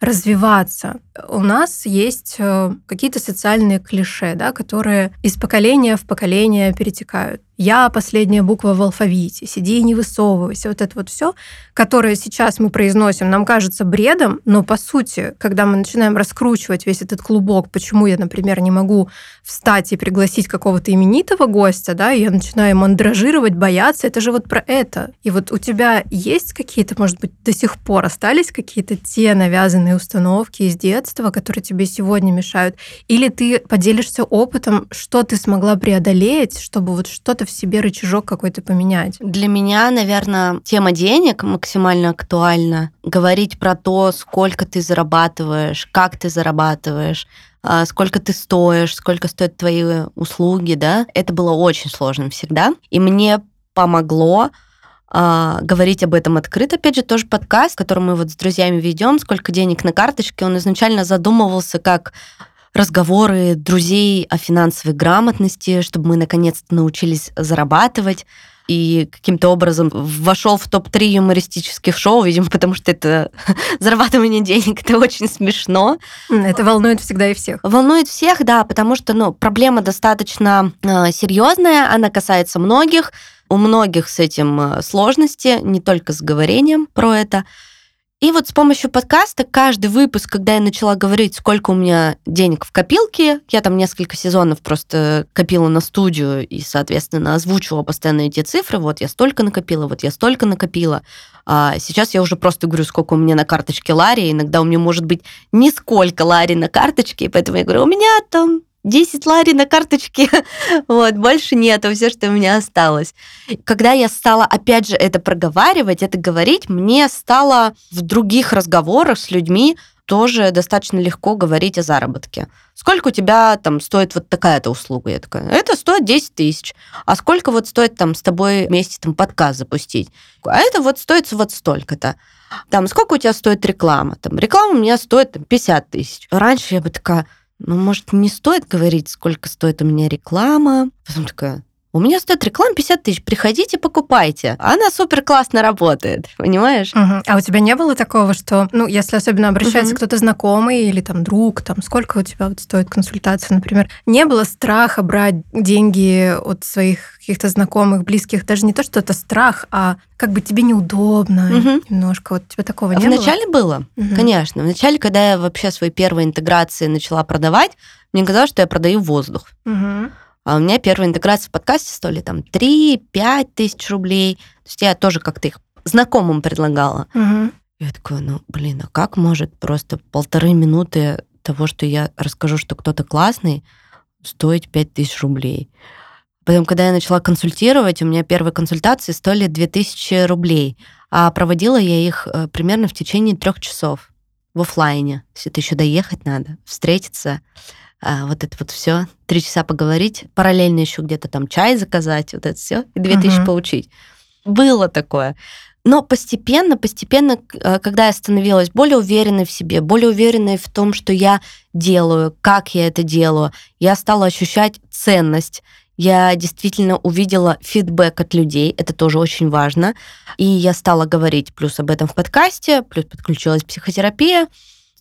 S1: развиваться. У нас есть э, какие-то социальные клише, да, которые из поколения в поколение перетекают я последняя буква в алфавите, сиди и не высовывайся, вот это вот все, которое сейчас мы произносим, нам кажется бредом, но по сути, когда мы начинаем раскручивать весь этот клубок, почему я, например, не могу встать и пригласить какого-то именитого гостя, да, и я начинаю мандражировать, бояться, это же вот про это. И вот у тебя есть какие-то, может быть, до сих пор остались какие-то те навязанные установки из детства, которые тебе сегодня мешают? Или ты поделишься опытом, что ты смогла преодолеть, чтобы вот что-то себе рычажок какой-то поменять?
S2: Для меня, наверное, тема денег максимально актуальна. Говорить про то, сколько ты зарабатываешь, как ты зарабатываешь, а, сколько ты стоишь, сколько стоят твои услуги, да, это было очень сложно всегда. И мне помогло а, говорить об этом открыто. Опять же, тоже подкаст, который мы вот с друзьями ведем, сколько денег на карточке, он изначально задумывался как разговоры друзей о финансовой грамотности, чтобы мы наконец-то научились зарабатывать и каким-то образом вошел в топ-3 юмористических шоу, видимо, потому что это зарабатывание денег, это очень смешно.
S1: Это волнует всегда и всех.
S2: Волнует всех, да, потому что ну, проблема достаточно э, серьезная, она касается многих, у многих с этим э, сложности, не только с говорением про это. И вот с помощью подкаста каждый выпуск, когда я начала говорить, сколько у меня денег в копилке, я там несколько сезонов просто копила на студию и, соответственно, озвучивала постоянно эти цифры. Вот я столько накопила, вот я столько накопила. А сейчас я уже просто говорю, сколько у меня на карточке Ларри. Иногда у меня может быть нисколько Ларри на карточке, и поэтому я говорю, у меня там 10 лари на карточке, вот, больше нету, все, что у меня осталось. Когда я стала, опять же, это проговаривать, это говорить, мне стало в других разговорах с людьми тоже достаточно легко говорить о заработке. Сколько у тебя там стоит вот такая-то услуга? Я такая, это стоит 10 тысяч. А сколько вот стоит там с тобой вместе там подкаст запустить? А это вот стоит вот столько-то. Там, сколько у тебя стоит реклама? Там, реклама у меня стоит там, 50 тысяч. Раньше я бы такая, ну, может, не стоит говорить, сколько стоит у меня реклама. Потом такая, у меня стоит реклама 50 тысяч, приходите, покупайте. Она супер классно работает, понимаешь?
S1: Угу. А у тебя не было такого, что, ну, если особенно обращается угу. кто-то знакомый или там друг, там, сколько у тебя вот стоит консультация, например, не было страха брать деньги от своих каких-то знакомых, близких, даже не то, что это страх, а как бы тебе неудобно угу. немножко. Вот тебя такого не
S2: Вначале было? было, угу. конечно. Вначале, когда я вообще свои первые интеграции начала продавать, мне казалось, что я продаю воздух. Угу. А у меня первая интеграция в подкасте стоили там 3-5 тысяч рублей. То есть я тоже как-то их знакомым предлагала. Угу. Я такая, ну, блин, а как может просто полторы минуты того, что я расскажу, что кто-то классный, стоить 5 тысяч рублей? Потом, когда я начала консультировать, у меня первые консультации стоили 2000 рублей, а проводила я их э, примерно в течение трех часов в офлайне. Есть это еще доехать надо, встретиться а, вот это вот все, три часа поговорить, параллельно еще где-то там чай заказать, вот это все, и две тысячи получить. Было такое. Но постепенно, постепенно, а, когда я становилась более уверенной в себе, более уверенной в том, что я делаю, как я это делаю, я стала ощущать ценность. Я действительно увидела фидбэк от людей, это тоже очень важно. И я стала говорить плюс об этом в подкасте, плюс подключилась психотерапия.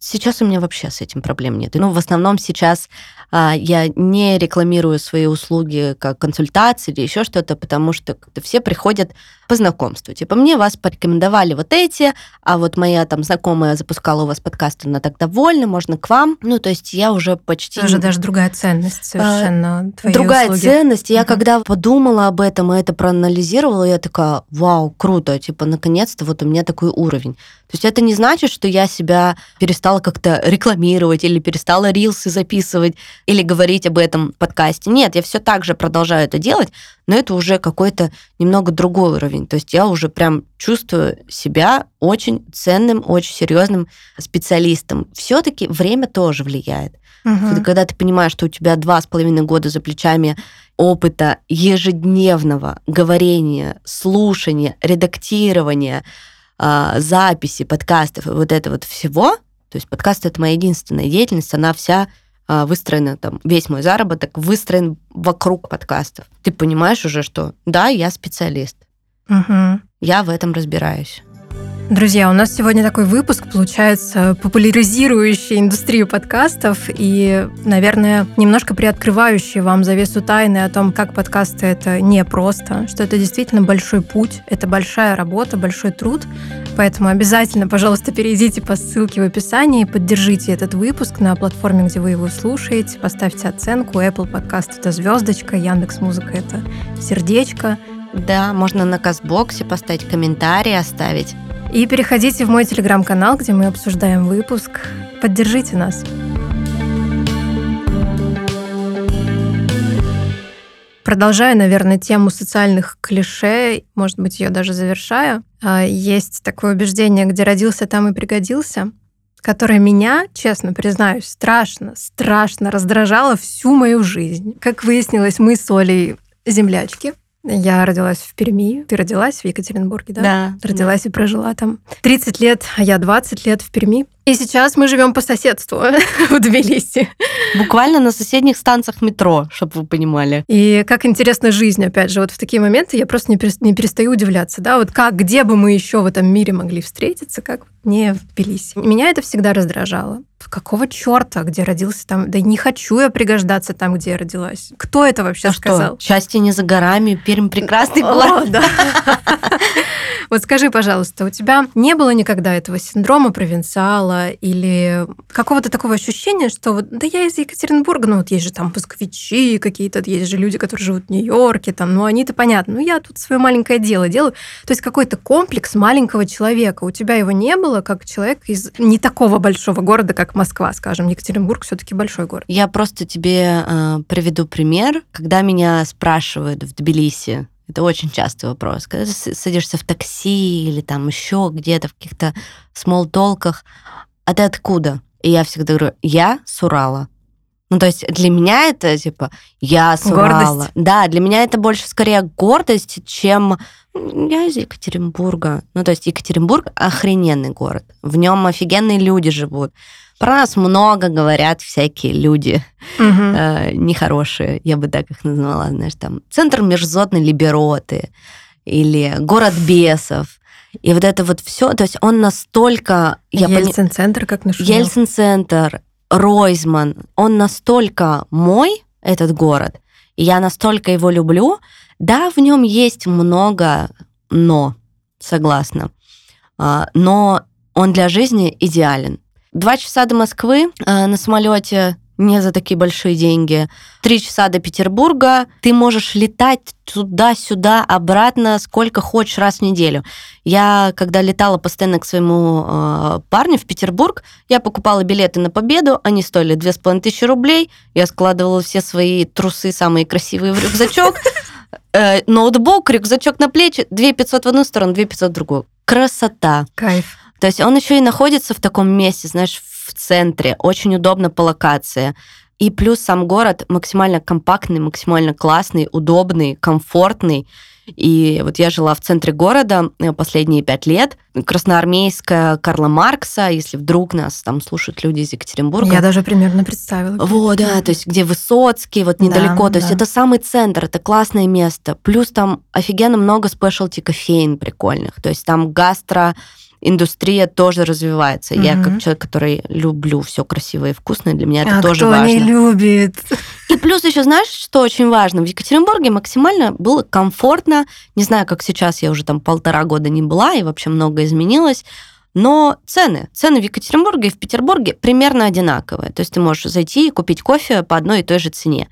S2: Сейчас у меня вообще с этим проблем нет. Ну, в основном сейчас а, я не рекламирую свои услуги как консультации или еще что-то, потому что все приходят по знакомству. Типа, мне вас порекомендовали вот эти, а вот моя там знакомая запускала у вас подкаст, она так довольна, можно к вам. Ну, то есть я уже почти...
S1: Уже даже другая ценность совершенно.
S2: А, другая услуги. ценность. Я угу. когда подумала об этом и это проанализировала, я такая, вау, круто, типа, наконец-то вот у меня такой уровень. То есть это не значит, что я себя перестала как-то рекламировать или перестала рилсы записывать или говорить об этом подкасте. Нет, я все так же продолжаю это делать, но это уже какой-то немного другой уровень. То есть я уже прям чувствую себя очень ценным, очень серьезным специалистом. Все-таки время тоже влияет. Угу. Когда ты понимаешь, что у тебя два с половиной года за плечами опыта ежедневного говорения, слушания, редактирования, э, записи подкастов и вот это вот всего, то есть подкаст это моя единственная деятельность, она вся э, выстроена, там, весь мой заработок выстроен вокруг подкастов. Ты понимаешь уже, что да, я специалист.
S1: Угу.
S2: Я в этом разбираюсь.
S1: Друзья, у нас сегодня такой выпуск, получается, популяризирующий индустрию подкастов и, наверное, немножко приоткрывающий вам завесу тайны о том, как подкасты — это не просто, что это действительно большой путь, это большая работа, большой труд. Поэтому обязательно, пожалуйста, перейдите по ссылке в описании, поддержите этот выпуск на платформе, где вы его слушаете, поставьте оценку. Apple Podcast — это звездочка, Яндекс Музыка — это сердечко.
S2: Да, можно на Казбоксе поставить комментарий, оставить.
S1: И переходите в мой телеграм-канал, где мы обсуждаем выпуск. Поддержите нас. Продолжая, наверное, тему социальных клише, может быть, ее даже завершаю, а, есть такое убеждение, где родился, там и пригодился, которое меня, честно признаюсь, страшно, страшно раздражало всю мою жизнь. Как выяснилось, мы с Олей землячки. Я родилась в Перми. Ты родилась в Екатеринбурге, да?
S2: Да.
S1: Родилась и прожила там 30 лет, а я 20 лет в Перми. И сейчас мы живем по соседству в Тбилиси.
S2: Буквально на соседних станциях метро, чтобы вы понимали.
S1: И как интересна жизнь, опять же, вот в такие моменты я просто не, не перестаю удивляться, да, вот как, где бы мы еще в этом мире могли встретиться, как не в Тбилиси. Меня это всегда раздражало. Какого черта, где родился там? Да не хочу я пригождаться там, где я родилась. Кто это вообще
S2: а
S1: сказал?
S2: Что? Счастье не за горами, Пермь прекрасный город.
S1: да. Вот скажи, пожалуйста, у тебя не было никогда этого синдрома провинциала или какого-то такого ощущения, что вот, да я из Екатеринбурга, ну вот есть же там москвичи какие-то, есть же люди, которые живут в Нью-Йорке, там, ну они-то понятно, ну я тут свое маленькое дело делаю. То есть какой-то комплекс маленького человека. У тебя его не было, как человек из не такого большого города, как Москва, скажем. Екатеринбург все-таки большой город.
S2: Я просто тебе э, приведу пример. Когда меня спрашивают в Тбилиси, это очень частый вопрос. Когда ты садишься в такси или там еще где-то в каких-то смолтолках, а ты откуда? И я всегда говорю, я с Урала. Ну, то есть для меня это, типа, я с Урала. Да, для меня это больше скорее гордость, чем я из Екатеринбурга. Ну, то есть Екатеринбург охрененный город. В нем офигенные люди живут. Про нас много говорят всякие люди угу. э, нехорошие, я бы так их назвала, знаешь, там центр межзотной либероты или город бесов. И вот это вот все, то есть он настолько...
S1: Ельцин-центр, как нашумел.
S2: Ельцин-центр, Ройзман, он настолько мой, этот город, и я настолько его люблю. Да, в нем есть много но, согласна. А, но он для жизни идеален. Два часа до Москвы э, на самолете не за такие большие деньги. Три часа до Петербурга. Ты можешь летать туда-сюда, обратно, сколько хочешь раз в неделю. Я, когда летала постоянно к своему э, парню в Петербург, я покупала билеты на победу, они стоили две с половиной тысячи рублей. Я складывала все свои трусы самые красивые в рюкзачок. Э, ноутбук, рюкзачок на плечи, 2 500 в одну сторону, 2 500 в другую. Красота.
S1: Кайф.
S2: То есть он еще и находится в таком месте, знаешь, в центре, очень удобно по локации. И плюс сам город максимально компактный, максимально классный, удобный, комфортный. И вот я жила в центре города э, последние пять лет. Красноармейская Карла Маркса, если вдруг нас там слушают люди из Екатеринбурга.
S1: Я даже примерно представила.
S2: Вот, да, то есть где Высоцкий, вот недалеко. Да, то есть да. это самый центр, это классное место. Плюс там офигенно много спешлти кофеин прикольных. То есть там гастро индустрия тоже развивается. Угу. Я как человек, который люблю все красивое и вкусное, для меня это
S1: а
S2: тоже
S1: кто
S2: важно.
S1: не любит?
S2: И плюс еще знаешь, что очень важно? В Екатеринбурге максимально было комфортно. Не знаю, как сейчас, я уже там полтора года не была, и вообще много изменилось. Но цены, цены в Екатеринбурге и в Петербурге примерно одинаковые. То есть ты можешь зайти и купить кофе по одной и той же цене.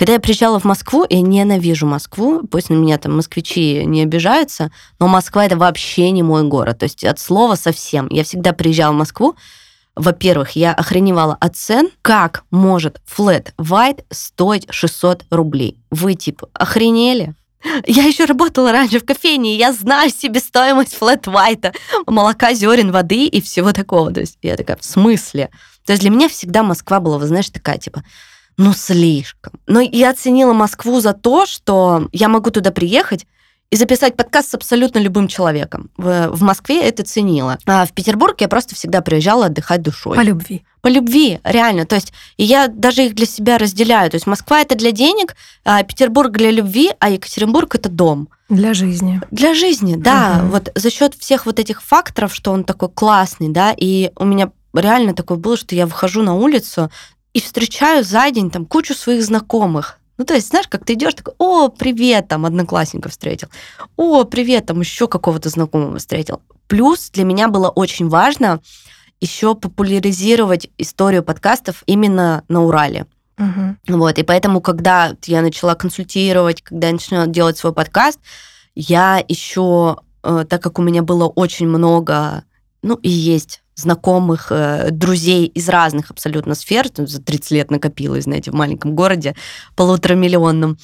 S2: Когда я приезжала в Москву, я ненавижу Москву, пусть на меня там москвичи не обижаются, но Москва это вообще не мой город, то есть от слова совсем. Я всегда приезжала в Москву, во-первых, я охреневала от цен, как может flat white стоить 600 рублей. Вы, типа, охренели? Я еще работала раньше в кофейне, и я знаю себестоимость флэт white, молока, зерен, воды и всего такого. То есть я такая, в смысле? То есть для меня всегда Москва была, вы знаешь, такая, типа, ну, слишком. Но я оценила Москву за то, что я могу туда приехать и записать подкаст с абсолютно любым человеком. В, в Москве это ценила. А в Петербург я просто всегда приезжала отдыхать душой.
S1: По любви.
S2: По любви, реально. То есть я даже их для себя разделяю. То есть Москва это для денег, а Петербург для любви, а Екатеринбург это дом.
S1: Для жизни.
S2: Для жизни, да. Угу. Вот за счет всех вот этих факторов, что он такой классный, да, и у меня реально такое было, что я выхожу на улицу и встречаю за день там кучу своих знакомых ну, то есть, знаешь, как ты идешь, такой, о, привет, там, одноклассника встретил. О, привет, там, еще какого-то знакомого встретил. Плюс для меня было очень важно еще популяризировать историю подкастов именно на Урале. Угу. Вот, и поэтому, когда я начала консультировать, когда я начала делать свой подкаст, я еще, э, так как у меня было очень много, ну, и есть знакомых, э, друзей из разных абсолютно сфер, за 30 лет накопилось, знаете, в маленьком городе, полуторамиллионном,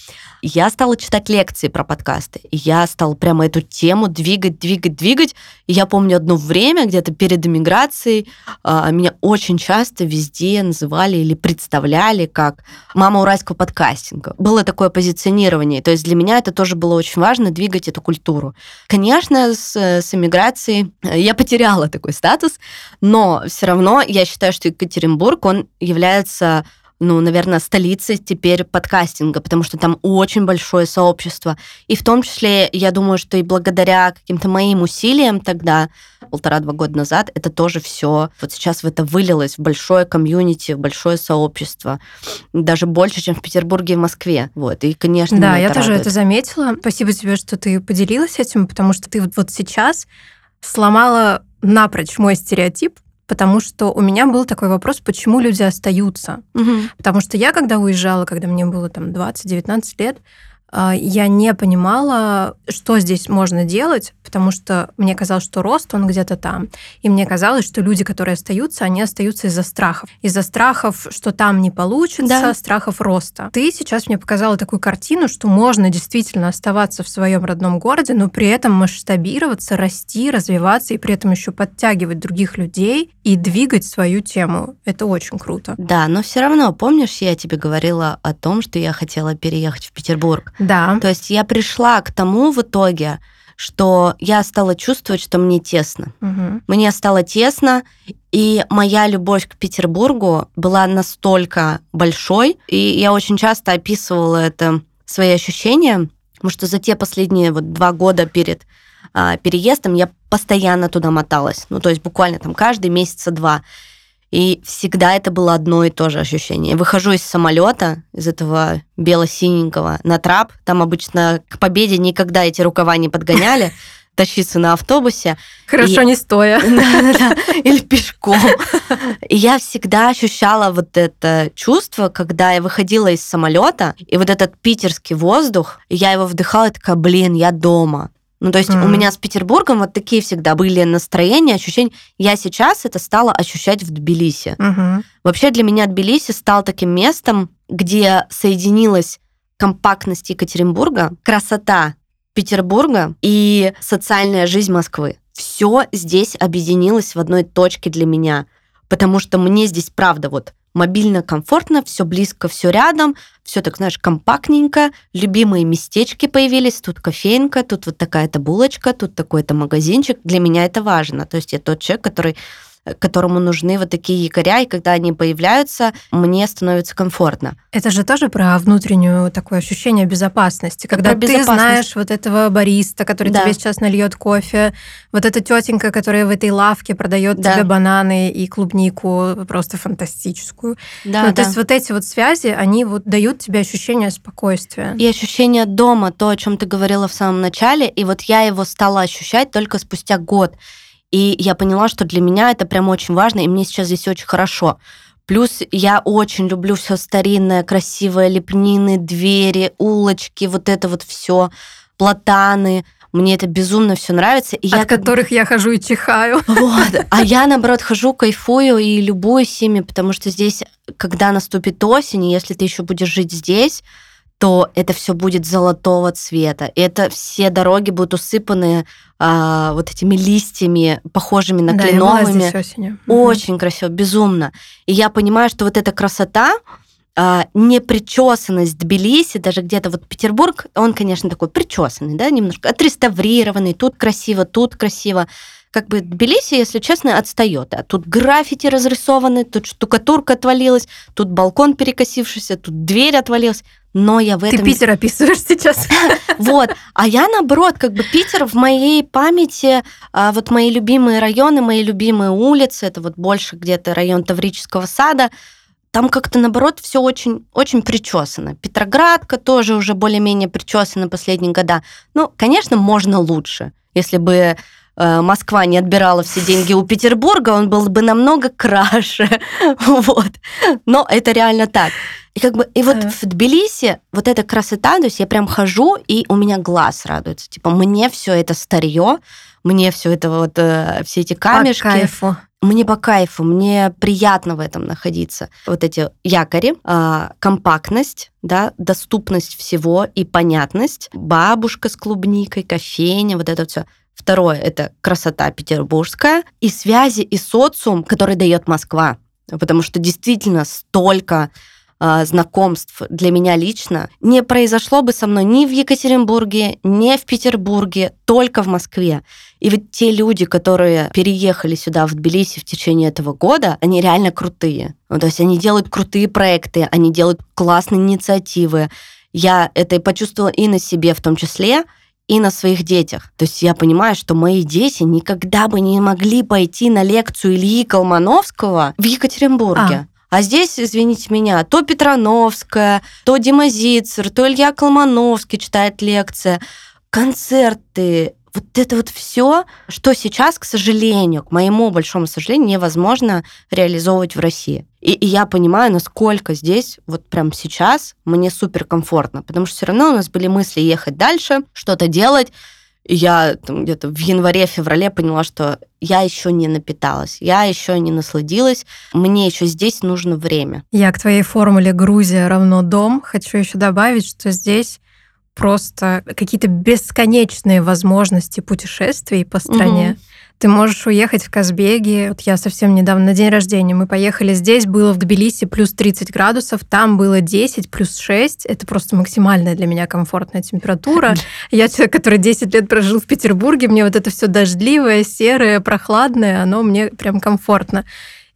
S2: я стала читать лекции про подкасты. Я стала прямо эту тему двигать, двигать, двигать. И я помню одно время, где-то перед эмиграцией, а, меня очень часто везде называли или представляли как мама уральского подкастинга. Было такое позиционирование. То есть для меня это тоже было очень важно, двигать эту культуру. Конечно, с, с эмиграцией я потеряла такой статус, но все равно я считаю, что Екатеринбург, он является ну, наверное, столицей теперь подкастинга, потому что там очень большое сообщество. И в том числе, я думаю, что и благодаря каким-то моим усилиям тогда, полтора-два года назад, это тоже все вот сейчас в это вылилось, в большое комьюнити, в большое сообщество. Даже больше, чем в Петербурге и в Москве. Вот, и, конечно,
S1: Да, я это тоже радует. это заметила. Спасибо тебе, что ты поделилась этим, потому что ты вот сейчас сломала напрочь мой стереотип, потому что у меня был такой вопрос, почему люди остаются. Угу. Потому что я, когда уезжала, когда мне было там 20-19 лет, я не понимала, что здесь можно делать, потому что мне казалось, что рост, он где-то там. И мне казалось, что люди, которые остаются, они остаются из-за страхов. Из-за страхов, что там не получится, да. страхов роста. Ты сейчас мне показала такую картину, что можно действительно оставаться в своем родном городе, но при этом масштабироваться, расти, развиваться и при этом еще подтягивать других людей и двигать свою тему. Это очень круто.
S2: Да, но все равно, помнишь, я тебе говорила о том, что я хотела переехать в Петербург?
S1: Да.
S2: То есть я пришла к тому в итоге, что я стала чувствовать, что мне тесно. Угу. Мне стало тесно, и моя любовь к Петербургу была настолько большой, и я очень часто описывала это свои ощущения, потому что за те последние вот два года перед а, переездом я постоянно туда моталась. Ну, то есть буквально там каждый месяца два. И всегда это было одно и то же ощущение. Я выхожу из самолета, из этого бело-синенького, на трап. Там обычно к победе никогда эти рукава не подгоняли тащиться на автобусе.
S1: Хорошо, и... не стоя.
S2: Да-да-да, или пешком. И я всегда ощущала вот это чувство, когда я выходила из самолета, и вот этот питерский воздух, я его вдыхала, и такая, блин, я дома. Ну, то есть mm-hmm. у меня с Петербургом вот такие всегда были настроения, ощущения. Я сейчас это стала ощущать в Тбилиси. Mm-hmm. Вообще для меня Тбилиси стал таким местом, где соединилась компактность Екатеринбурга, красота Петербурга и социальная жизнь Москвы. Все здесь объединилось в одной точке для меня, потому что мне здесь правда вот мобильно, комфортно, все близко, все рядом, все так, знаешь, компактненько, любимые местечки появились, тут кофейнка, тут вот такая-то булочка, тут такой-то магазинчик. Для меня это важно. То есть я тот человек, который которому нужны вот такие якоря, и когда они появляются, мне становится комфортно.
S1: Это же тоже про внутреннюю такое ощущение безопасности, когда про ты знаешь вот этого бариста, который да. тебе сейчас нальет кофе, вот эта тетенька, которая в этой лавке продает да. тебе бананы и клубнику просто фантастическую. Да, ну, да. То есть вот эти вот связи, они вот дают тебе ощущение спокойствия.
S2: И ощущение дома, то, о чем ты говорила в самом начале, и вот я его стала ощущать только спустя год. И я поняла, что для меня это прям очень важно, и мне сейчас здесь очень хорошо. Плюс я очень люблю все старинное, красивое, лепнины, двери, улочки, вот это вот все, платаны. Мне это безумно все нравится.
S1: И От я... которых я хожу и чихаю.
S2: Вот. А я, наоборот, хожу, кайфую и любуюсь ими, потому что здесь, когда наступит осень, если ты еще будешь жить здесь, то это все будет золотого цвета. И это все дороги будут усыпаны а, вот этими листьями, похожими на да, кленовыми.
S1: осенью.
S2: Очень красиво, безумно. И я понимаю, что вот эта красота, а, непричесанность Тбилиси, даже где-то вот Петербург, он, конечно, такой причесанный, да, немножко отреставрированный, тут красиво, тут красиво. Как бы Тбилиси, если честно, отстает. А тут граффити разрисованы, тут штукатурка отвалилась, тут балкон перекосившийся, тут дверь отвалилась. Но я в этом...
S1: Ты Питер описываешь сейчас.
S2: Вот. А я, наоборот, как бы Питер в моей памяти, а, вот мои любимые районы, мои любимые улицы, это вот больше где-то район Таврического сада, там как-то, наоборот, все очень, очень причесано. Петроградка тоже уже более-менее причесана последние года. Ну, конечно, можно лучше. Если бы Москва не отбирала все деньги у Петербурга, он был бы намного краше. вот. Но это реально так. И как бы и вот в Тбилиси вот эта красота, то есть я прям хожу, и у меня глаз радуется. Типа, мне все это старье, мне все это вот, э, все эти камешки. По
S1: кайфу.
S2: Мне по кайфу, мне приятно в этом находиться. Вот эти якори, э, компактность, да, доступность всего и понятность. Бабушка с клубникой, кофейня, вот это все. Второе – это красота петербургская и связи и социум, который дает Москва. Потому что действительно столько э, знакомств для меня лично не произошло бы со мной ни в Екатеринбурге, ни в Петербурге, только в Москве. И вот те люди, которые переехали сюда, в Тбилиси в течение этого года, они реально крутые. Ну, то есть они делают крутые проекты, они делают классные инициативы. Я это почувствовала и на себе в том числе, и на своих детях. То есть я понимаю, что мои дети никогда бы не могли пойти на лекцию Ильи Колмановского в Екатеринбурге. А. А здесь, извините меня, то Петрановская, то Дима Зицер, то Илья Колмановский читает лекции, концерты, вот это вот все, что сейчас, к сожалению, к моему большому сожалению, невозможно реализовывать в России. И, и я понимаю, насколько здесь, вот прям сейчас, мне супер комфортно, потому что все равно у нас были мысли ехать дальше, что-то делать, я там, где-то в январе-феврале поняла, что я еще не напиталась, я еще не насладилась, мне еще здесь нужно время.
S1: Я к твоей формуле Грузия равно дом хочу еще добавить, что здесь просто какие-то бесконечные возможности путешествий по стране. Угу. Ты можешь уехать в Казбеги. Вот я совсем недавно на день рождения мы поехали здесь, было в Тбилиси плюс 30 градусов, там было 10 плюс 6. Это просто максимальная для меня комфортная температура. Я человек, который 10 лет прожил в Петербурге, мне вот это все дождливое, серое, прохладное, оно мне прям комфортно.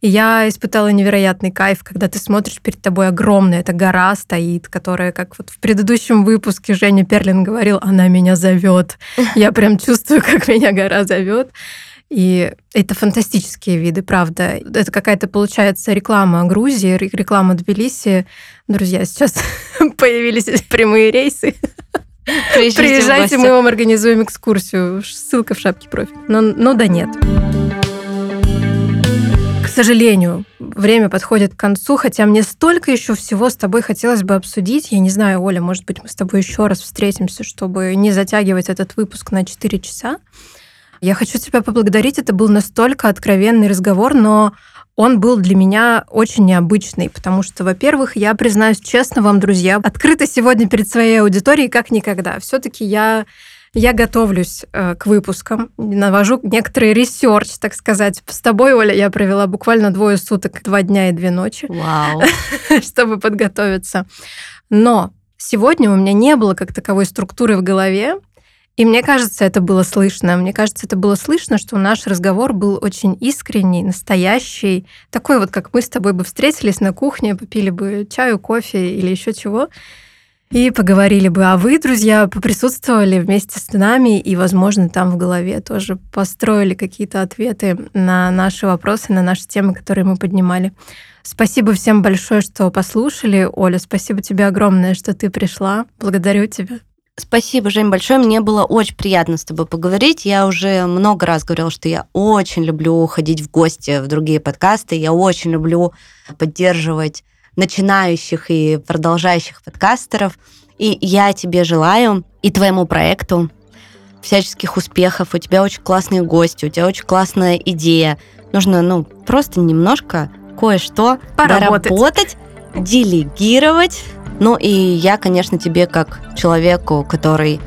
S1: И я испытала невероятный кайф, когда ты смотришь перед тобой огромная эта гора стоит, которая, как вот в предыдущем выпуске Женя Перлин говорил, она меня зовет. Я прям чувствую, как меня гора зовет. И это фантастические виды, правда. Это какая-то, получается, реклама Грузии, реклама Тбилиси. Друзья, сейчас появились прямые рейсы. Приезжайте, Приезжайте мы вам организуем экскурсию. Ссылка в шапке профиля. Но, но да нет. К сожалению, время подходит к концу, хотя мне столько еще всего с тобой хотелось бы обсудить. Я не знаю, Оля, может быть, мы с тобой еще раз встретимся, чтобы не затягивать этот выпуск на 4 часа. Я хочу тебя поблагодарить. Это был настолько откровенный разговор, но он был для меня очень необычный, потому что, во-первых, я признаюсь честно вам, друзья, открыто сегодня перед своей аудиторией как никогда. Все-таки я я готовлюсь э, к выпускам, навожу некоторый research, так сказать. С тобой, Оля, я провела буквально двое суток, два дня и две ночи,
S2: Вау.
S1: чтобы подготовиться. Но сегодня у меня не было как таковой структуры в голове, и мне кажется, это было слышно. Мне кажется, это было слышно, что наш разговор был очень искренний, настоящий. Такой вот, как мы с тобой бы встретились на кухне, попили бы чаю, кофе или еще чего. И поговорили бы. А вы, друзья, поприсутствовали вместе с нами и, возможно, там в голове тоже построили какие-то ответы на наши вопросы, на наши темы, которые мы поднимали. Спасибо всем большое, что послушали. Оля, спасибо тебе огромное, что ты пришла. Благодарю тебя.
S2: Спасибо, Жень, большое. Мне было очень приятно с тобой поговорить. Я уже много раз говорила, что я очень люблю ходить в гости в другие подкасты. Я очень люблю поддерживать начинающих и продолжающих подкастеров. И я тебе желаю и твоему проекту всяческих успехов. У тебя очень классные гости, у тебя очень классная идея. Нужно, ну, просто немножко кое-что
S1: Поработать.
S2: доработать, делегировать, ну и я, конечно, тебе как человеку, который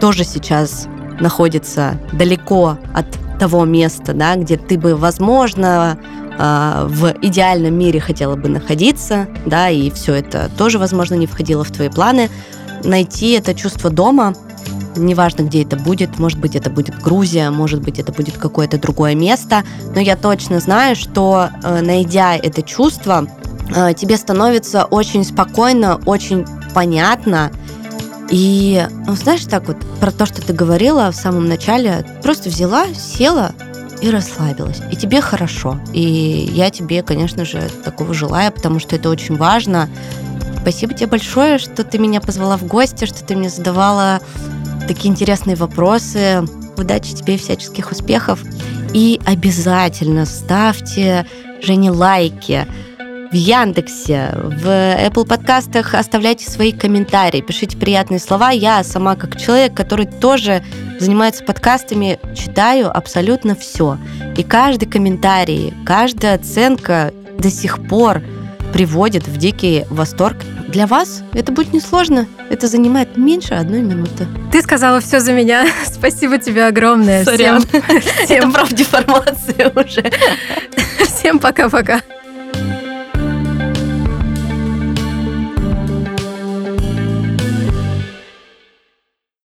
S2: тоже сейчас находится далеко от того места, да, где ты бы, возможно, э, в идеальном мире хотела бы находиться, да, и все это тоже, возможно, не входило в твои планы, найти это чувство дома, неважно, где это будет, может быть, это будет Грузия, может быть, это будет какое-то другое место, но я точно знаю, что, э, найдя это чувство, тебе становится очень спокойно, очень понятно, и, ну, знаешь, так вот, про то, что ты говорила в самом начале, просто взяла, села и расслабилась. И тебе хорошо. И я тебе, конечно же, такого желаю, потому что это очень важно. Спасибо тебе большое, что ты меня позвала в гости, что ты мне задавала такие интересные вопросы. Удачи тебе и всяческих успехов. И обязательно ставьте Жене лайки в Яндексе, в Apple подкастах оставляйте свои комментарии, пишите приятные слова. Я сама как человек, который тоже занимается подкастами, читаю абсолютно все. И каждый комментарий, каждая оценка до сих пор приводит в дикий восторг. Для вас это будет несложно. Это занимает меньше одной минуты.
S1: Ты сказала все за меня. Спасибо тебе огромное.
S2: Сорян. Всем, всем... Это профдеформация уже.
S1: Всем пока-пока.